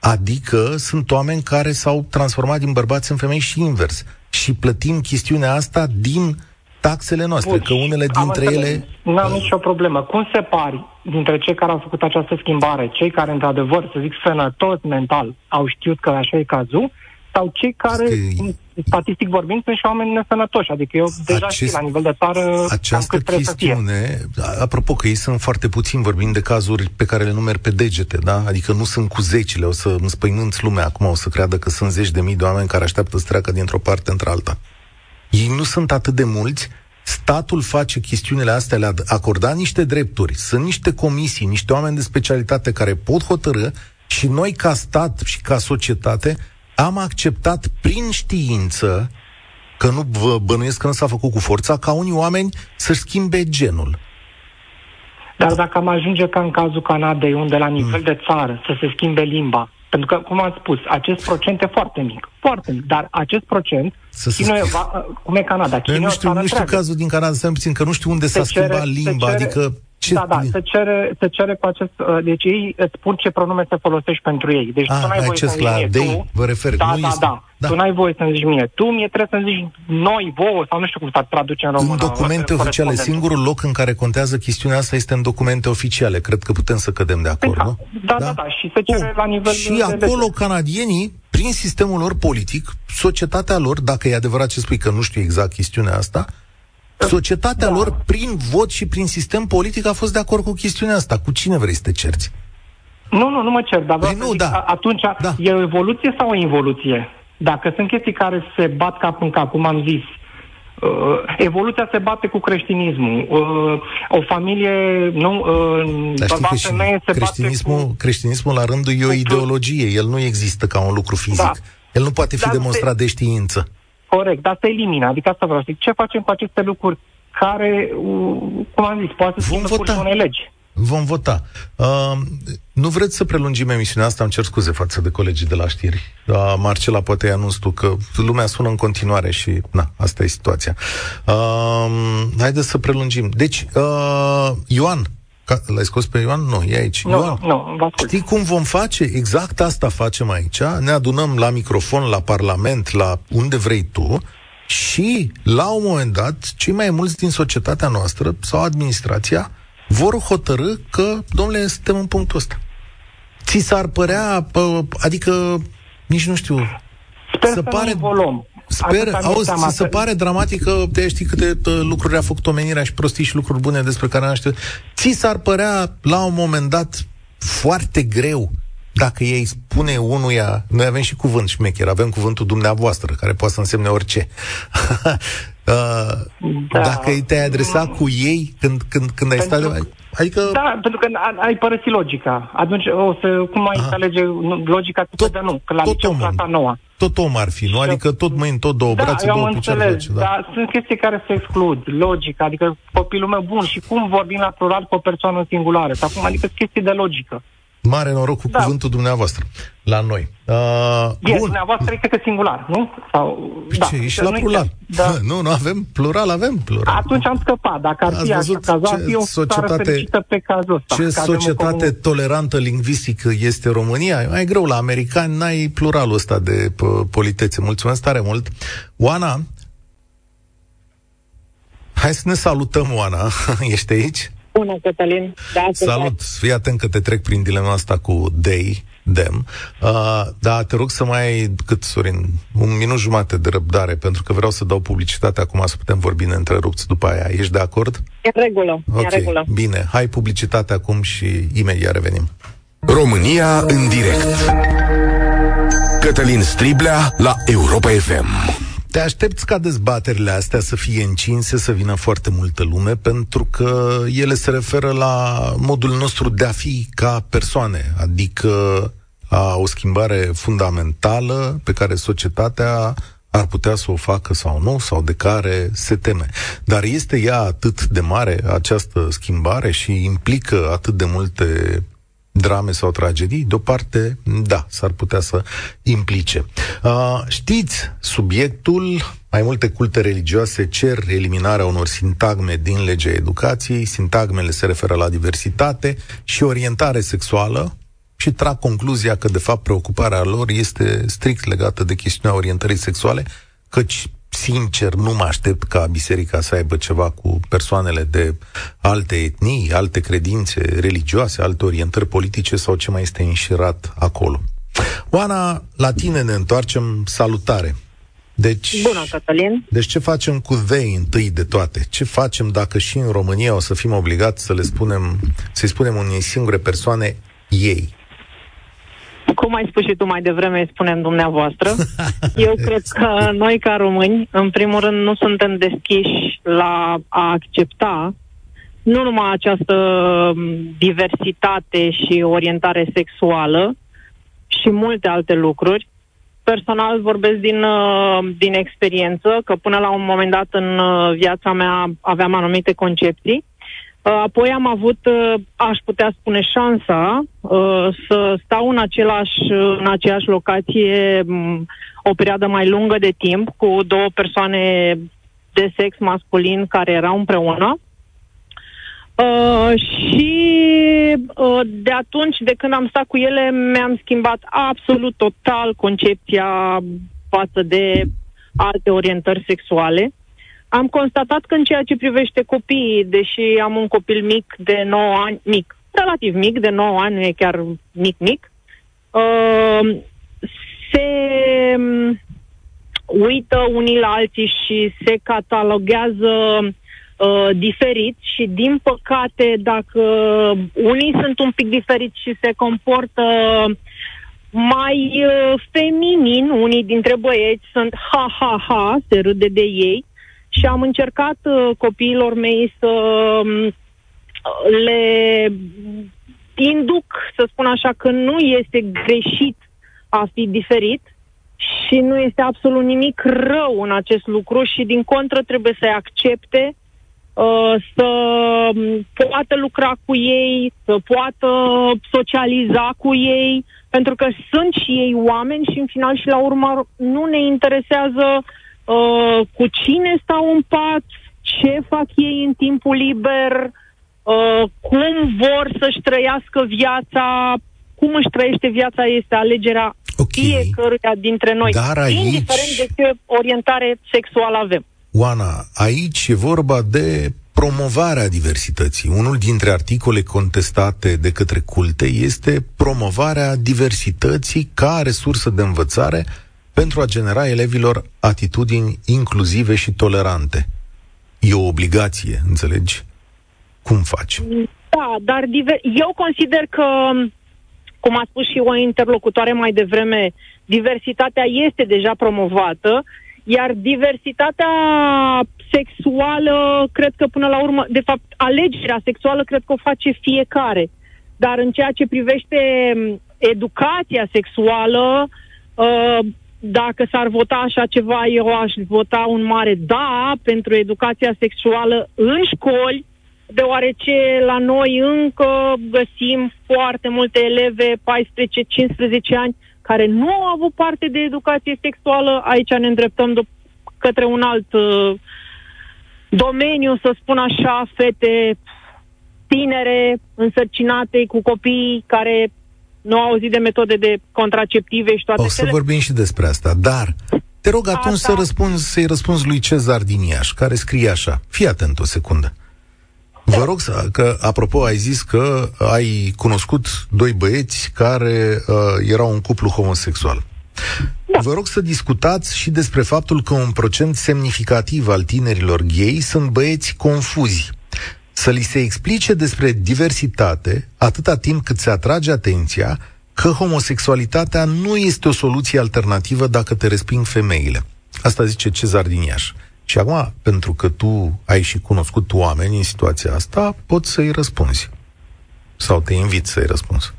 Adică sunt oameni care s-au transformat din bărbați în femei și invers. și plătim chestiunea asta din taxele noastre, Bun, că unele dintre ele... Nu am nicio problemă. Cum se pari dintre cei care au făcut această schimbare, cei care, într-adevăr, să zic, sănătos mental, au știut că așa e cazul, sau cei care, că... statistic vorbind, sunt și oameni nesănătoși. Adică eu deja Acest... știu la nivel de țară Această cât chestiune, apropo că ei sunt foarte puțini vorbind de cazuri pe care le numeri pe degete, da? Adică nu sunt cu zecile, o să înspăimânți lumea acum, o să creadă că sunt zeci de mii de oameni care așteaptă să treacă dintr-o parte într-alta. Ei nu sunt atât de mulți, statul face chestiunile astea, le-a acordat niște drepturi, sunt niște comisii, niște oameni de specialitate care pot hotărâ și noi ca stat și ca societate am acceptat prin știință că nu vă bănuiesc că nu s-a făcut cu forța, ca unii oameni să-și schimbe genul. Dar dacă am ajunge ca în cazul Canadei, unde la nivel mm. de țară să se schimbe limba, pentru că, cum am spus, acest procent e foarte mic. Foarte mic. Dar acest procent, să se Chino va, cum e Canada? Chino nu știu, nu știu cazul din Canada, să puțin, că nu știu unde se s-a cere, schimbat limba, cere, adică... Ce... Da, da, se cere, se cere cu acest... Uh, deci ei îți spun ce pronume să folosești pentru ei. Deci ah, tu n-ai voie să la mie, tu, vă refer, da, nu da, este... da, da. Tu n-ai voie să-mi zici mie. Tu mie trebuie să-mi zici noi, vouă, sau nu știu cum să traduce în română. În documente oficiale. Singurul loc în care contează chestiunea asta este în documente oficiale. Cred că putem să cădem de acord, păi, nu? Da, da, da, da. Și se cere Bun. la nivel Și de acolo lege. canadienii, prin sistemul lor politic, societatea lor, dacă e adevărat ce spui că nu știu exact chestiunea asta, Societatea da. lor, prin vot și prin sistem politic, a fost de acord cu chestiunea asta. Cu cine vrei să te cerți? Nu, nu, nu mă cer, dar vreau păi nu, zic, da. atunci da. e o evoluție sau o involuție? Dacă sunt chestii care se bat cap în cap, cum am zis, Uh, evoluția se bate cu creștinismul. Uh, o familie, nu, uh, Dar știi că femeie se creștinismul, bate cu... creștinismul la rândul e o ideologie, el nu există ca un lucru fizic. Da. El nu poate fi dar demonstrat se... de știință. Corect, dar se elimină. Adică asta vreau să zic. Ce facem cu aceste lucruri care, uh, cum am zis, poate să schimbă unei legi? Vom vota. Uh, nu vreți să prelungim emisiunea asta? Îmi cer scuze față de colegii de la știri. Uh, Marcela, poate i anunț tu că lumea sună în continuare și, na, asta e situația. Uh, haideți să prelungim. Deci, uh, Ioan, ca, l-ai scos pe Ioan? Nu, e aici. Nu, Ioan, nu, nu știi cum vom face? Exact asta facem aici. Ne adunăm la microfon, la parlament, la unde vrei tu și, la un moment dat, cei mai mulți din societatea noastră sau administrația vor hotărâ că, domnule, suntem în punctul ăsta. Ți s-ar părea, adică, nici nu știu, Sper să pare... volum. Sper, auzi, să se pare dramatic că te știi câte lucruri a făcut omenirea și prostii și lucruri bune despre care nu știu. Ți s-ar părea la un moment dat foarte greu dacă ei spune unuia, noi avem și cuvânt șmecher, avem cuvântul dumneavoastră, care poate să însemne orice. Uh, da. Dacă te-ai adresat cu ei când, când, când ai stat... De... Adică... Da, pentru că ai părăsit logica. Atunci, o să, cum ai înțelege logica tot, de nu, că la tot liceu clasa noua. Tot om ar fi, nu? Adică tot mâini, tot două da, brațe, două picioare. Da. dar sunt chestii care se exclud. Logica, adică copilul meu bun și cum vorbim la plural cu o persoană singulară. Sau cum, adică chestii de logică. Mare noroc cu da. cuvântul dumneavoastră la noi. Uh, e, bun. dumneavoastră este că singular, nu? Sau, păi da, ce, ești la plural. Da. Nu, nu avem plural, avem plural. Atunci am scăpat. Dacă ar fi așa cazul, ar fi o societate, pe cazul ăsta. Ce societate comun... tolerantă lingvistică este România? E mai greu la americani, n-ai pluralul ăsta de politețe. Mulțumesc tare mult. Oana, hai să ne salutăm, Oana. Ești aici? Bună, Cătălin. Da, Salut! Fii atent că te trec prin dilema asta cu Day, Dem. Uh, da, te rog să mai ai, cât, Sorin, un minut jumate de răbdare, pentru că vreau să dau publicitate acum, să putem vorbi neîntrerupți după aia. Ești de acord? E în regulă, Ok, e în regulă. bine. Hai publicitate acum și imediat revenim. România în direct. Cătălin Striblea la Europa FM. Te aștepți ca dezbaterile astea să fie încinse, să vină foarte multă lume, pentru că ele se referă la modul nostru de a fi ca persoane, adică a o schimbare fundamentală pe care societatea ar putea să o facă sau nu, sau de care se teme. Dar este ea atât de mare, această schimbare, și implică atât de multe drame sau tragedii, de o parte, da, s-ar putea să implice. Uh, știți, subiectul, mai multe culte religioase cer eliminarea unor sintagme din legea educației, sintagmele se referă la diversitate și orientare sexuală, și trag concluzia că, de fapt, preocuparea lor este strict legată de chestiunea orientării sexuale, căci sincer, nu mă aștept ca biserica să aibă ceva cu persoanele de alte etnii, alte credințe religioase, alte orientări politice sau ce mai este înșirat acolo. Oana, la tine ne întoarcem. Salutare! Deci, Bună, Cătălin! Deci ce facem cu vei întâi de toate? Ce facem dacă și în România o să fim obligați să le spunem, să-i spunem unei singure persoane ei? Cum ai spus și tu mai devreme, îi spunem dumneavoastră. Eu cred că noi, ca români, în primul rând, nu suntem deschiși la a accepta nu numai această diversitate și orientare sexuală și multe alte lucruri. Personal vorbesc din, din experiență, că până la un moment dat în viața mea aveam anumite concepții Uh, apoi am avut, uh, aș putea spune, șansa uh, să stau în, același, în aceeași locație um, o perioadă mai lungă de timp cu două persoane de sex masculin care erau împreună. Uh, și uh, de atunci, de când am stat cu ele, mi-am schimbat absolut total concepția față de alte orientări sexuale. Am constatat că în ceea ce privește copiii, deși am un copil mic de 9 ani, mic, relativ mic, de 9 ani, nu e chiar mic-mic, uh, se um, uită unii la alții și se cataloguează uh, diferit și, din păcate, dacă unii sunt un pic diferiți și se comportă mai uh, feminin, unii dintre băieți sunt ha-ha-ha, se râde de ei, și am încercat uh, copiilor mei să um, le induc, să spun așa, că nu este greșit a fi diferit și nu este absolut nimic rău în acest lucru și din contră trebuie să-i accepte, uh, să um, poată lucra cu ei, să poată socializa cu ei, pentru că sunt și ei oameni și în final și la urmă nu ne interesează uh, Uh, cu cine stau în pat, ce fac ei în timpul liber, uh, cum vor să-și trăiască viața, cum își trăiește viața este alegerea okay. fiecăruia dintre noi, Dar aici... indiferent de ce orientare sexuală avem. Oana, aici e vorba de promovarea diversității. Unul dintre articole contestate de către culte este promovarea diversității ca resursă de învățare pentru a genera elevilor atitudini inclusive și tolerante. E o obligație, înțelegi? Cum faci? Da, dar diver- eu consider că, cum a spus și o interlocutoare mai devreme, diversitatea este deja promovată, iar diversitatea sexuală, cred că până la urmă, de fapt, alegerea sexuală cred că o face fiecare. Dar în ceea ce privește educația sexuală, uh, dacă s-ar vota așa ceva, eu aș vota un mare da pentru educația sexuală în școli, deoarece la noi încă găsim foarte multe eleve, 14-15 ani, care nu au avut parte de educație sexuală. Aici ne îndreptăm către un alt uh, domeniu, să spun așa, fete tinere, însărcinate, cu copii care nu au auzit de metode de contraceptive și toate O să cele... vorbim și despre asta, dar te rog atunci asta... să răspunzi, să-i răspunzi lui Cezar din Iași, care scrie așa. Fii atent o secundă. Vă rog să, că, apropo, ai zis că ai cunoscut doi băieți care uh, erau un cuplu homosexual. Da. Vă rog să discutați și despre faptul că un procent semnificativ al tinerilor gay sunt băieți confuzi să li se explice despre diversitate atâta timp cât se atrage atenția că homosexualitatea nu este o soluție alternativă dacă te resping femeile. Asta zice Cezar din Iași. Și acum, pentru că tu ai și cunoscut oameni în situația asta, poți să-i răspunzi. Sau te invit să-i răspunzi.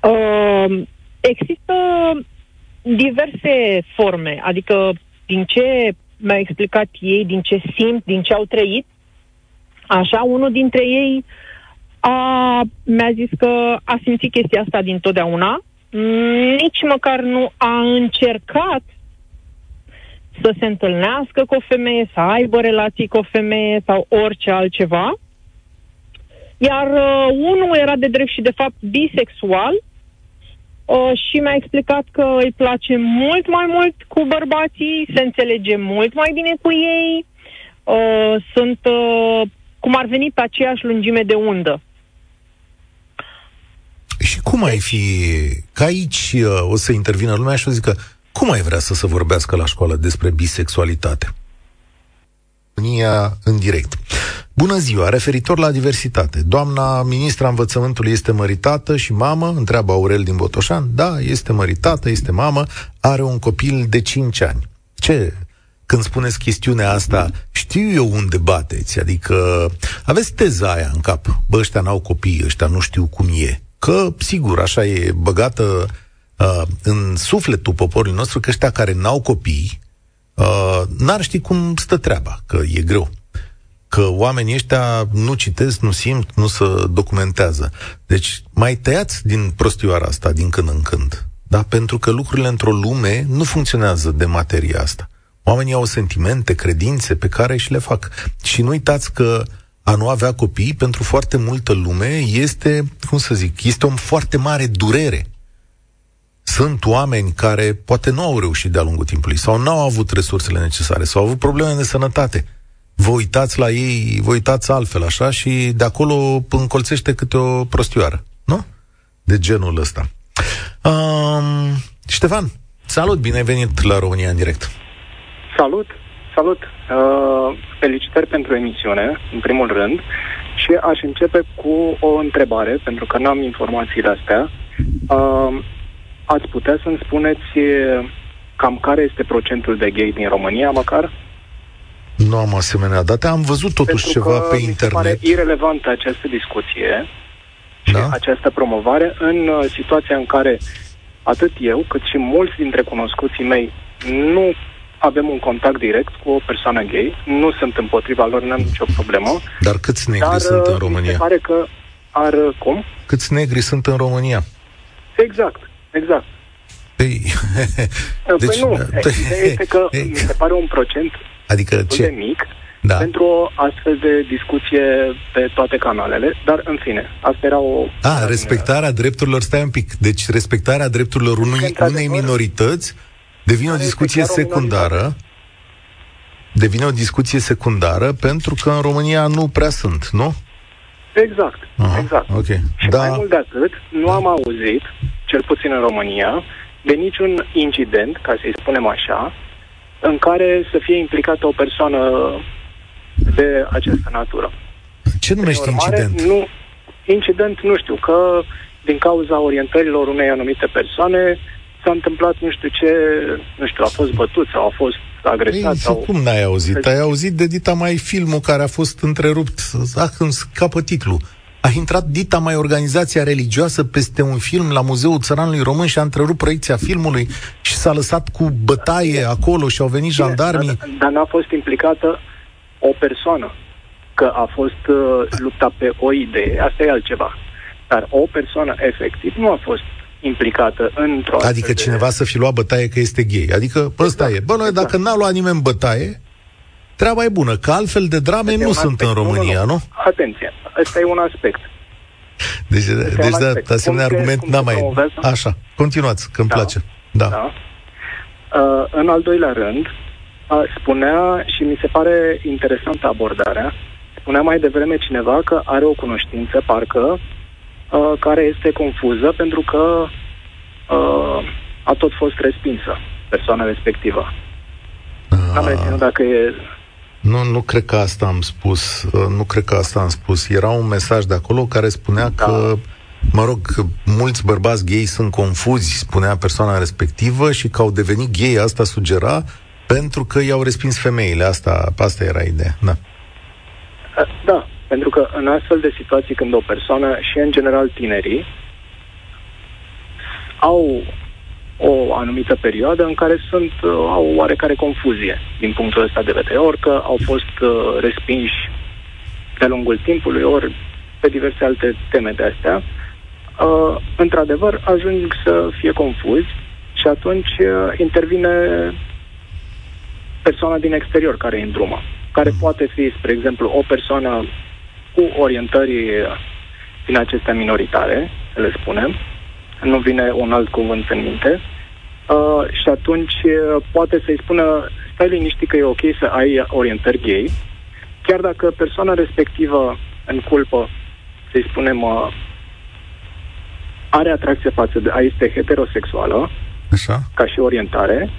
Uh, există diverse forme, adică din ce mi-au explicat ei, din ce simt, din ce au trăit, Așa, unul dintre ei a, mi-a zis că a simțit chestia asta din totdeauna, nici măcar nu a încercat să se întâlnească cu o femeie, să aibă relații cu o femeie sau orice altceva. Iar uh, unul era de drept și de fapt bisexual uh, și mi-a explicat că îi place mult mai mult cu bărbații, se înțelege mult mai bine cu ei, uh, sunt uh, cum ar veni pe aceeași lungime de undă. Și cum ai fi, că aici uh, o să intervină lumea și o zică, cum ai vrea să se vorbească la școală despre bisexualitate? România în direct. Bună ziua, referitor la diversitate. Doamna ministra învățământului este măritată și mamă? Întreabă Aurel din Botoșan. Da, este măritată, este mamă, are un copil de 5 ani. Ce? Când spuneți chestiunea asta, știu eu unde bateți, adică aveți teza aia în cap. Bă, ăștia n-au copii, ăștia nu știu cum e. Că, sigur, așa e băgată uh, în sufletul poporului nostru că ăștia care n-au copii uh, n-ar ști cum stă treaba, că e greu că oamenii ăștia nu citesc, nu simt, nu se documentează. Deci mai tăiați din prostioara asta din când în când. Da? Pentru că lucrurile într-o lume nu funcționează de materia asta. Oamenii au sentimente, credințe pe care și le fac. Și nu uitați că a nu avea copii pentru foarte multă lume este, cum să zic, este o foarte mare durere. Sunt oameni care poate nu au reușit de-a lungul timpului sau nu au avut resursele necesare sau au avut probleme de sănătate vă uitați la ei, vă uitați altfel, așa, și de acolo încolțește câte o prostioară, nu? De genul ăsta. Um, Ștefan, salut, bine ai venit la România în direct. Salut, salut. Uh, felicitări pentru emisiune, în primul rând, și aș începe cu o întrebare, pentru că n-am informațiile astea. Uh, ați putea să-mi spuneți cam care este procentul de gay din România, măcar? Nu am asemenea date. Am văzut totuși Pentru ceva pe mi internet. Se pare irelevantă această discuție și Da? această promovare în uh, situația în care atât eu, cât și mulți dintre cunoscuții mei nu avem un contact direct cu o persoană gay, nu sunt împotriva lor, n-am nicio problemă. Dar câți negri dar sunt în uh, mi România? se pare că ar... uh, Cum? Câți negri sunt în România? Exact, exact. Păi, Deci, păi nu, păi, ideea este că ei, mi se pare un procent adică destul de ce? mic Da. pentru o astfel de discuție pe toate canalele, dar în fine, asta era o... A, respectarea drepturilor, stai un pic. Deci respectarea drepturilor unui, într-adevăr, unei minorități devine o care este discuție chiar o secundară. Devine o discuție secundară pentru că în România nu prea sunt, nu? Exact, Aha, exact. Ok. Și Da, mai mult de atât, nu am auzit, cel puțin în România, de niciun incident, ca să-i spunem așa, în care să fie implicată o persoană de această natură. ce numești Prin urmare, incident? Nu, incident, nu știu, că din cauza orientărilor unei anumite persoane s-a întâmplat nu știu ce, nu știu, a fost bătut sau a fost agresat Ei, sau... cum n-ai auzit? Ai auzit de Dita mai filmul care a fost întrerupt. Ah, când scapă titlul. A intrat Dita mai organizația religioasă peste un film la Muzeul Țăranului Român și a întrerupt proiecția filmului și s-a lăsat cu bătaie acolo și au venit Bine, jandarmii. Dar, dar n-a fost implicată o persoană. Că a fost uh, lupta pe o idee, asta e altceva. Dar o persoană efectiv nu a fost implicată într-o Adică astfel de- cineva să fi luat bătaie că este gay. Adică ăsta Exact, e. Bă, noi exact. dacă n-a luat nimeni bătaie, treaba e bună. Că altfel de drame Asta e nu un sunt în aspect. România, nu? Atenție, ăsta e un aspect. Deci, un deci de aspect. asemenea Cum se- argument cum n-am se mai... promovează? Așa, continuați, că îmi Da. place. Da. Da? Uh, în al doilea rând, uh, spunea, și mi se pare interesantă abordarea, spunea mai devreme cineva că are o cunoștință, parcă, uh, care este confuză pentru că uh, a tot fost respinsă persoana respectivă. N-am reținut dacă e... Nu, nu cred că asta am spus. Uh, Nu cred că asta am spus. Era un mesaj de acolo care spunea Da. că, mă rog, că mulți bărbați gay sunt confuzi, spunea persoana respectivă, și că au devenit gay, asta sugera, pentru că i-au respins femeile. Asta, asta era ideea. Da. Uh, Da, pentru că în astfel de situații când o persoană și în general tinerii au o anumită perioadă în care sunt, uh, au o oarecare confuzie din punctul ăsta de vedere, ori că au fost uh, respinși de-a lungul timpului, ori pe diverse alte teme de astea, uh, într-adevăr ajung să fie confuzi și atunci uh, intervine persoana din exterior care îi îndrumă, care poate fi, spre exemplu, o persoană cu orientări din acestea minoritare, să le spunem, nu vine un alt cuvânt în minte. Uh, și atunci uh, poate să-i spună, stai liniștit că e ok să ai orientări gay, chiar dacă persoana respectivă în culpă, să-i spunem, uh, are atracție față de a este heterosexuală, Așa. ca și orientare,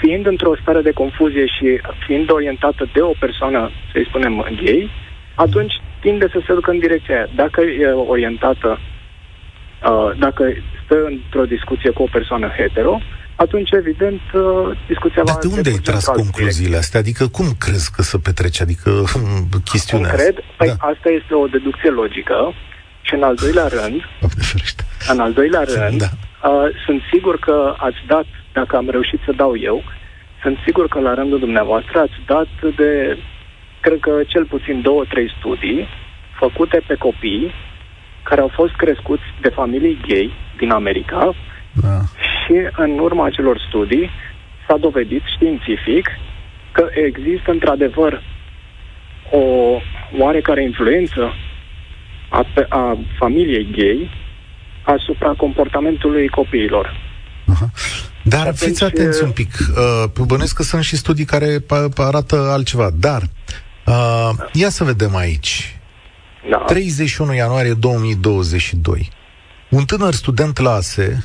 fiind într-o stare de confuzie și fiind orientată de o persoană, să-i spunem, gay, atunci tinde să se ducă în direcția aia. Dacă e orientată, uh, dacă stă într-o discuție cu o persoană hetero, atunci, evident, uh, discuția Dar va... de unde ai decurge tras într-o altă concluziile astea? Adică cum crezi că se petrece? Adică hmm, chestiunea Cum cred? asta? Păi Da. asta este o deducție logică și în al doilea rând, Doamne ferește. în al doilea rând, Da. uh, sunt sigur că ați dat, dacă am reușit să dau eu, sunt sigur că la rândul dumneavoastră ați dat de, cred că cel puțin două, trei studii făcute pe copii care au fost crescuți de familii gay din America Da. și în urma acelor studii s-a dovedit științific că există într-adevăr o oarecare influență a, pe- a familiei gay asupra comportamentului copiilor. Aha. Dar Atunci, fiți atenți un pic. Uh, bănuiesc că sunt și studii care pa- pa- arată altceva. Dar, uh, ia să vedem aici. Da. 31 ianuarie 2022. Un tânăr student la ASE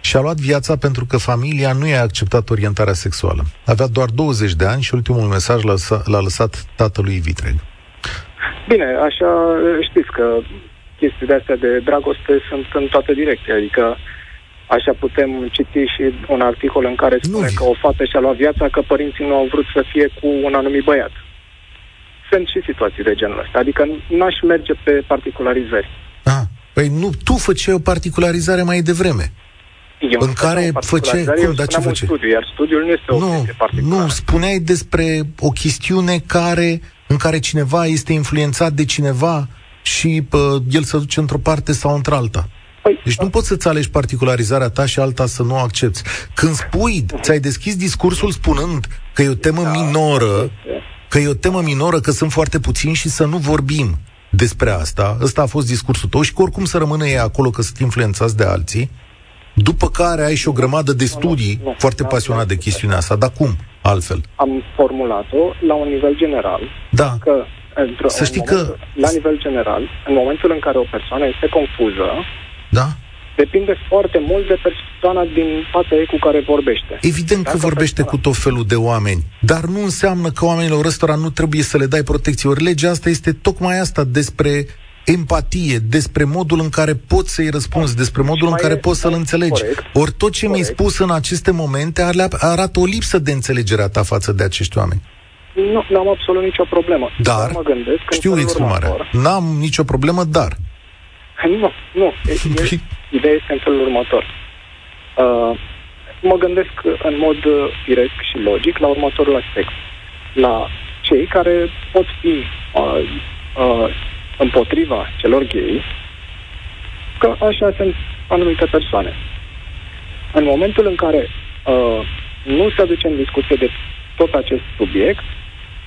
și-a luat viața pentru că familia nu i-a acceptat orientarea sexuală. Avea doar 20 de ani și ultimul mesaj l-a, lăsa- l-a lăsat tatălui vitreg. Bine, așa știți că chestiile astea de dragoste sunt în toate direcții, adică așa putem citi și un articol în care spune Nu. că o fată și-a luat viața că părinții nu au vrut să fie cu un anumit băiat. Sunt și situații de genul ăsta, adică n-aș merge pe particularizări. Ah, păi nu, tu făceai o particularizare mai devreme. Eu În nu care făceam o făceai- particularizare, cum, eu dar ce spuneam un făceai? Studiu, iar studiul nu este o Nu, chestie particulară. nu, spuneai despre o chestiune care, în care cineva este influențat de cineva și pă, el se duce într-o parte sau într-alta. Păi, Deci nu poți să-ți alegi particularizarea ta și alta să nu o accepti. Când spui, ți-ai deschis discursul spunând că e o temă minoră, că e o temă minoră, că sunt foarte puțini și să nu vorbim despre asta. Ăsta a fost discursul tău și că oricum să rămână ei acolo că sunt influențați de alții. După care ai și o grămadă de studii nu, nu. foarte pasionat de chestiunea asta. Dar cum? Altfel. am formulat-o la un nivel general, Da. că într- Să în știi momentul- că- la nivel general, în momentul în care o persoană este confuză, Da? Depinde foarte mult de persoana din fața ei cu care vorbește. Evident că Dacă vorbește cu persoana- tot felul de oameni, dar nu înseamnă că oamenilor ăstora nu trebuie să le dai protecție. Ori legea asta este tocmai asta despre empatie, despre modul în care poți să-i răspunzi, despre modul în mai care e- poți să-l înțelegi. corect, Ori tot ce mi-ai corect. spus în aceste momente are- arată o lipsă de înțelegere a ta față de acești oameni. Nu, nu am absolut nicio problemă. Dar, mă gândesc în știu felul exprimarea, următor. n-am nicio problemă, dar. Nu, nu. E, e, ideea este în felul următor. Uh, mă gândesc în mod uh, firesc și logic la următorul aspect. La cei care pot fi uh, uh, împotriva celor gay, că așa sunt anumite persoane. În momentul în care uh, nu se aduce în discuție de tot acest subiect,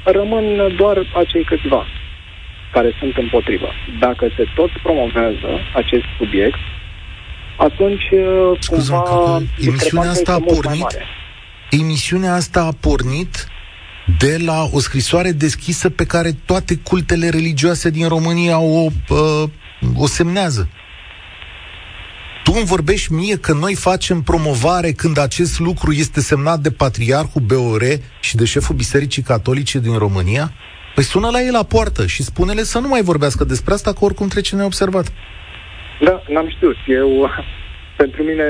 rămân doar acei câțiva care sunt împotrivă. Dacă se tot promovează acest subiect, atunci uh, Scuză-mă, cumva că emisiunea discrepanța asta a este mult mai pornit mare. Emisiunea asta a pornit de la o scrisoare deschisă pe care toate cultele religioase din România o, uh, o semnează. Tu îmi vorbești mie că noi facem promovare când acest lucru este semnat de Patriarhul BOR și de șeful Bisericii Catolice din România? Păi sună la ei la poartă și spune-le să nu mai vorbească despre asta, că oricum trece neobservat. Da, n-am știut. Eu, pentru mine,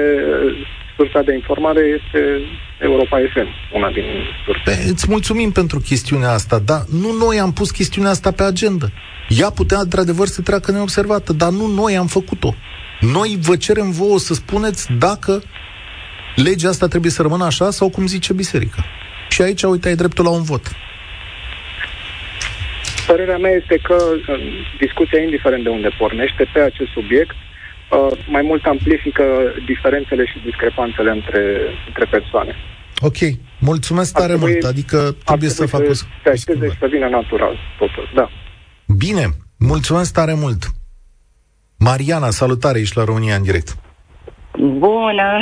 sursa de informare este Europa FM, una din surse. Pe, îți mulțumim pentru chestiunea asta, dar nu noi am pus chestiunea asta pe agenda. Ea putea, într-adevăr, să treacă neobservată, dar nu noi am făcut-o. Noi vă cerem vouă să spuneți dacă legea asta trebuie să rămână așa sau cum zice biserica. Și aici, uite, ai dreptul la un vot. Părerea mea este că uh, discuția, indiferent de unde pornește, pe acest subiect, uh, mai mult amplifică diferențele și discrepanțele între, între persoane. Ok, mulțumesc Ar tare trebui- mult, adică Ar trebuie să fac o... să se așteze și să vină natural, totul. Da. Bine, mulțumesc tare mult. Mariana, salutare, ești la România în direct. Bună!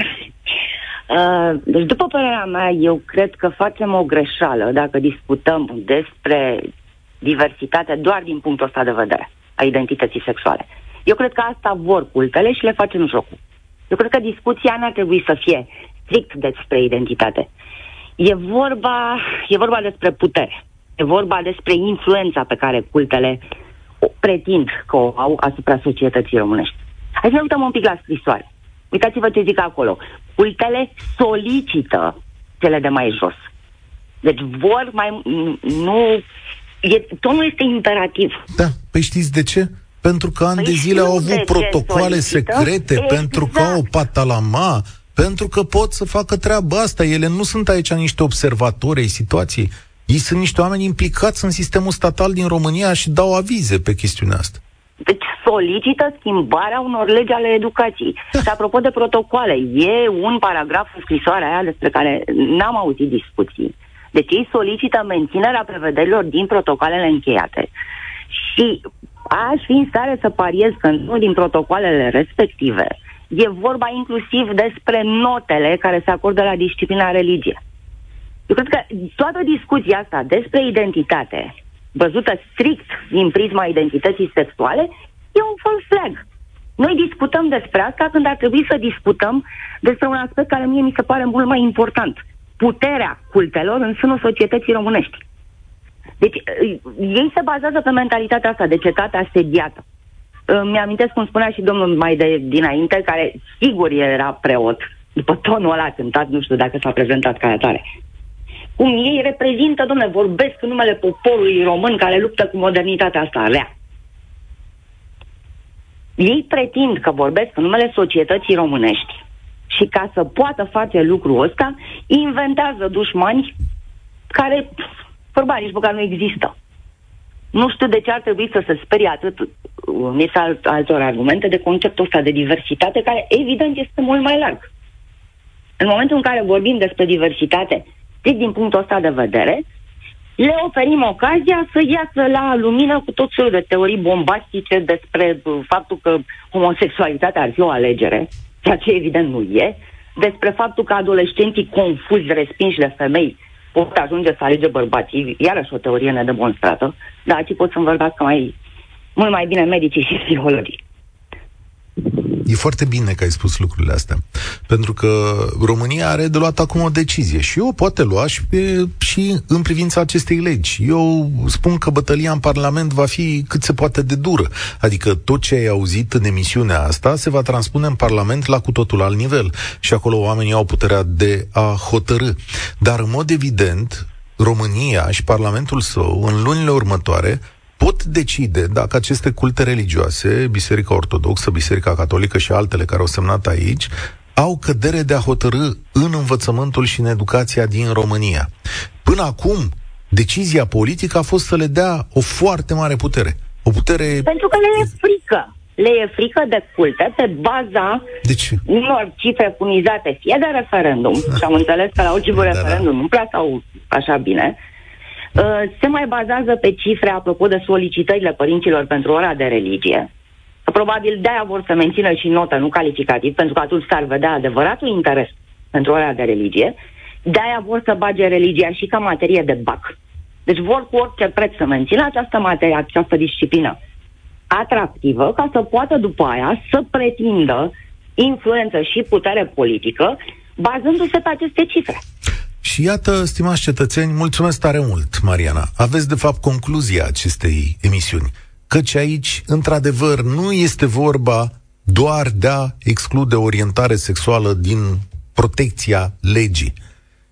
Uh, deci, după părerea mea, eu cred că facem o greșeală dacă discutăm despre diversitate doar din punctul ăsta de vedere a identității sexuale. Eu cred că asta vor cultele și le facem jocul. Eu cred că discuția n-ar trebui să fie strict despre identitate. E vorba, e vorba despre putere. E vorba despre influența pe care cultele o pretind că o au asupra societății românești. Hai să ne uităm un pic la scrisoare. Uitați-vă ce zic acolo. Cultele solicită cele de mai jos. Deci vor mai... Nu... E, tonul este imperativ. Da, păi știți de ce? Pentru că ani păi de zile au avut protocoale secrete, exact. pentru că au patalama, pentru că pot să facă treaba asta. Ele nu sunt aici niște observatori ai situației. Ei sunt niște oameni implicați în sistemul statal din România și dau avize pe chestiunea asta. Deci solicită schimbarea unor legi ale educației. Da. Și apropo de protocoale, e un paragraf în scrisoarea aia despre care n-am auzit discuții. Deci ei solicită menținerea prevederilor din protocoalele încheiate. Și aș fi în stare să pariez că nu din protocoalele respective e vorba inclusiv despre notele care se acordă la disciplina religie. Eu cred că toată discuția asta despre identitate, văzută strict din prisma identității sexuale, e un false flag. Noi discutăm despre asta când ar trebui să discutăm despre un aspect care mie mi se pare mult mai important. Puterea cultelor în sânul societății românești. Deci, ei se bazează pe mentalitatea asta de cetate asediată. Mi-amintesc cum spunea și domnul mai de dinainte, care sigur era preot, după tonul ăla cântat, nu știu dacă s-a prezentat ca atare. Cum ei reprezintă, domnule, vorbesc în numele poporului român care luptă cu modernitatea asta rea. Ei pretind că vorbesc în numele societății românești și ca să poată face lucrul ăsta, inventează dușmani care, vorba, nici măcar nu există. Nu știu de ce ar trebui să se sperie atât unii alt, altor argumente de conceptul ăsta de diversitate, care evident este mult mai larg. În momentul în care vorbim despre diversitate, strict din punctul ăsta de vedere, le oferim ocazia să iasă la lumină cu tot felul de teorii bombastice despre faptul că homosexualitatea ar fi o alegere, ceea ce evident nu e, despre faptul că adolescenții confuzi, respinși de femei, pot ajunge să alege bărbații, iarăși o teorie nedemonstrată, dar aici pot să-mi vorbească mai, mult mai bine medicii și psihologii. E foarte bine că ai spus lucrurile astea. Pentru că România are de luat acum o decizie și o poate lua și, pe, și în privința acestei legi. Eu spun că bătălia în Parlament va fi cât se poate de dură. Adică tot ce ai auzit în emisiunea asta se va transpune în Parlament la cu totul alt nivel. Și acolo oamenii au puterea de a hotărâ. Dar în mod evident, România și Parlamentul său, în lunile următoare, pot decide dacă aceste culte religioase, Biserica Ortodoxă, Biserica Catolică și altele care au semnat aici, au cădere de a hotărâ în învățământul și în educația din România. Până acum, decizia politică a fost să le dea o foarte mare putere. O putere... Pentru că le e frică. Le e frică de culte pe baza deci... unor cifre funizate, fie de referendum, și am înțeles că la ultimul da, da. referendum da. nu prea sau așa bine, Uh, se mai bazează pe cifre apropo de solicitările părinților pentru ora de religie. Probabil de-aia vor să mențină și notă, nu calificativ, pentru că atunci s-ar vedea adevăratul interes pentru ora de religie. De-aia vor să bage religia și ca materie de bac. Deci vor cu orice preț să mențină această materie, această disciplină atractivă, ca să poată după aia să pretindă influență și putere politică, bazându-se pe aceste cifre. Și iată, stimați cetățeni, mulțumesc tare mult, Mariana. Aveți, de fapt, concluzia acestei emisiuni. Căci aici, într-adevăr, nu este vorba doar de a exclude orientare sexuală din protecția legii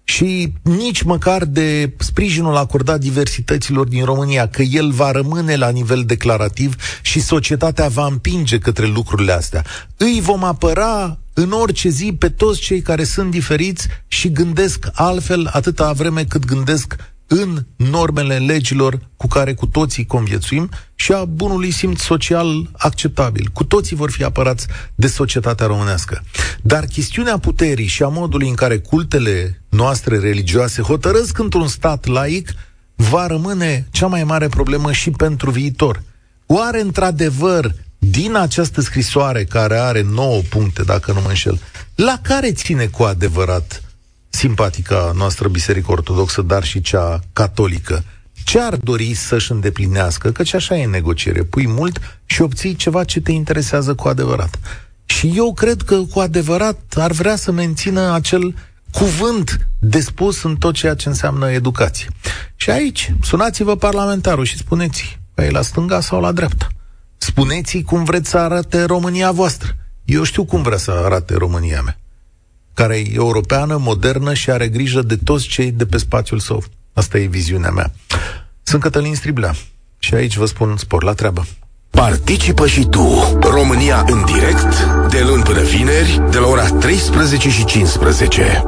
și nici măcar de sprijinul acordat diversităților din România, că el va rămâne la nivel declarativ și societatea va împinge către lucrurile astea. Îi vom apăra în orice zi pe toți cei care sunt diferiți și gândesc altfel atâta vreme cât gândesc în normele legilor cu care cu toții conviețuim și a bunului simț social acceptabil. Cu toții vor fi apărați de societatea românească. Dar chestiunea puterii și a modului în care cultele noastre religioase hotărăsc într-un stat laic va rămâne cea mai mare problemă și pentru viitor. Oare într-adevăr din această scrisoare care are 9 puncte, dacă nu mă înșel, La care ține cu adevărat simpatica noastră biserică ortodoxă, dar și cea catolică? Ce ar dori să-și îndeplinească? Căci așa e negociere. Pui mult și obții ceva ce te interesează cu adevărat. Și eu cred că cu adevărat ar vrea să mențină acel cuvânt de spus în tot ceea ce înseamnă educație. Și aici, sunați-vă parlamentarul și spuneți, păi la stânga sau la dreapta. Spuneți cum vreți să arate România voastră. Eu știu cum vrea să arate România mea, care e europeană, modernă și are grijă de toți cei de pe spațiul său. Asta e viziunea mea. Sunt Cătălin Striblea și aici vă spun spor la treabă. Participă și tu, România în direct, de luni până vineri, de la ora 13 și 15.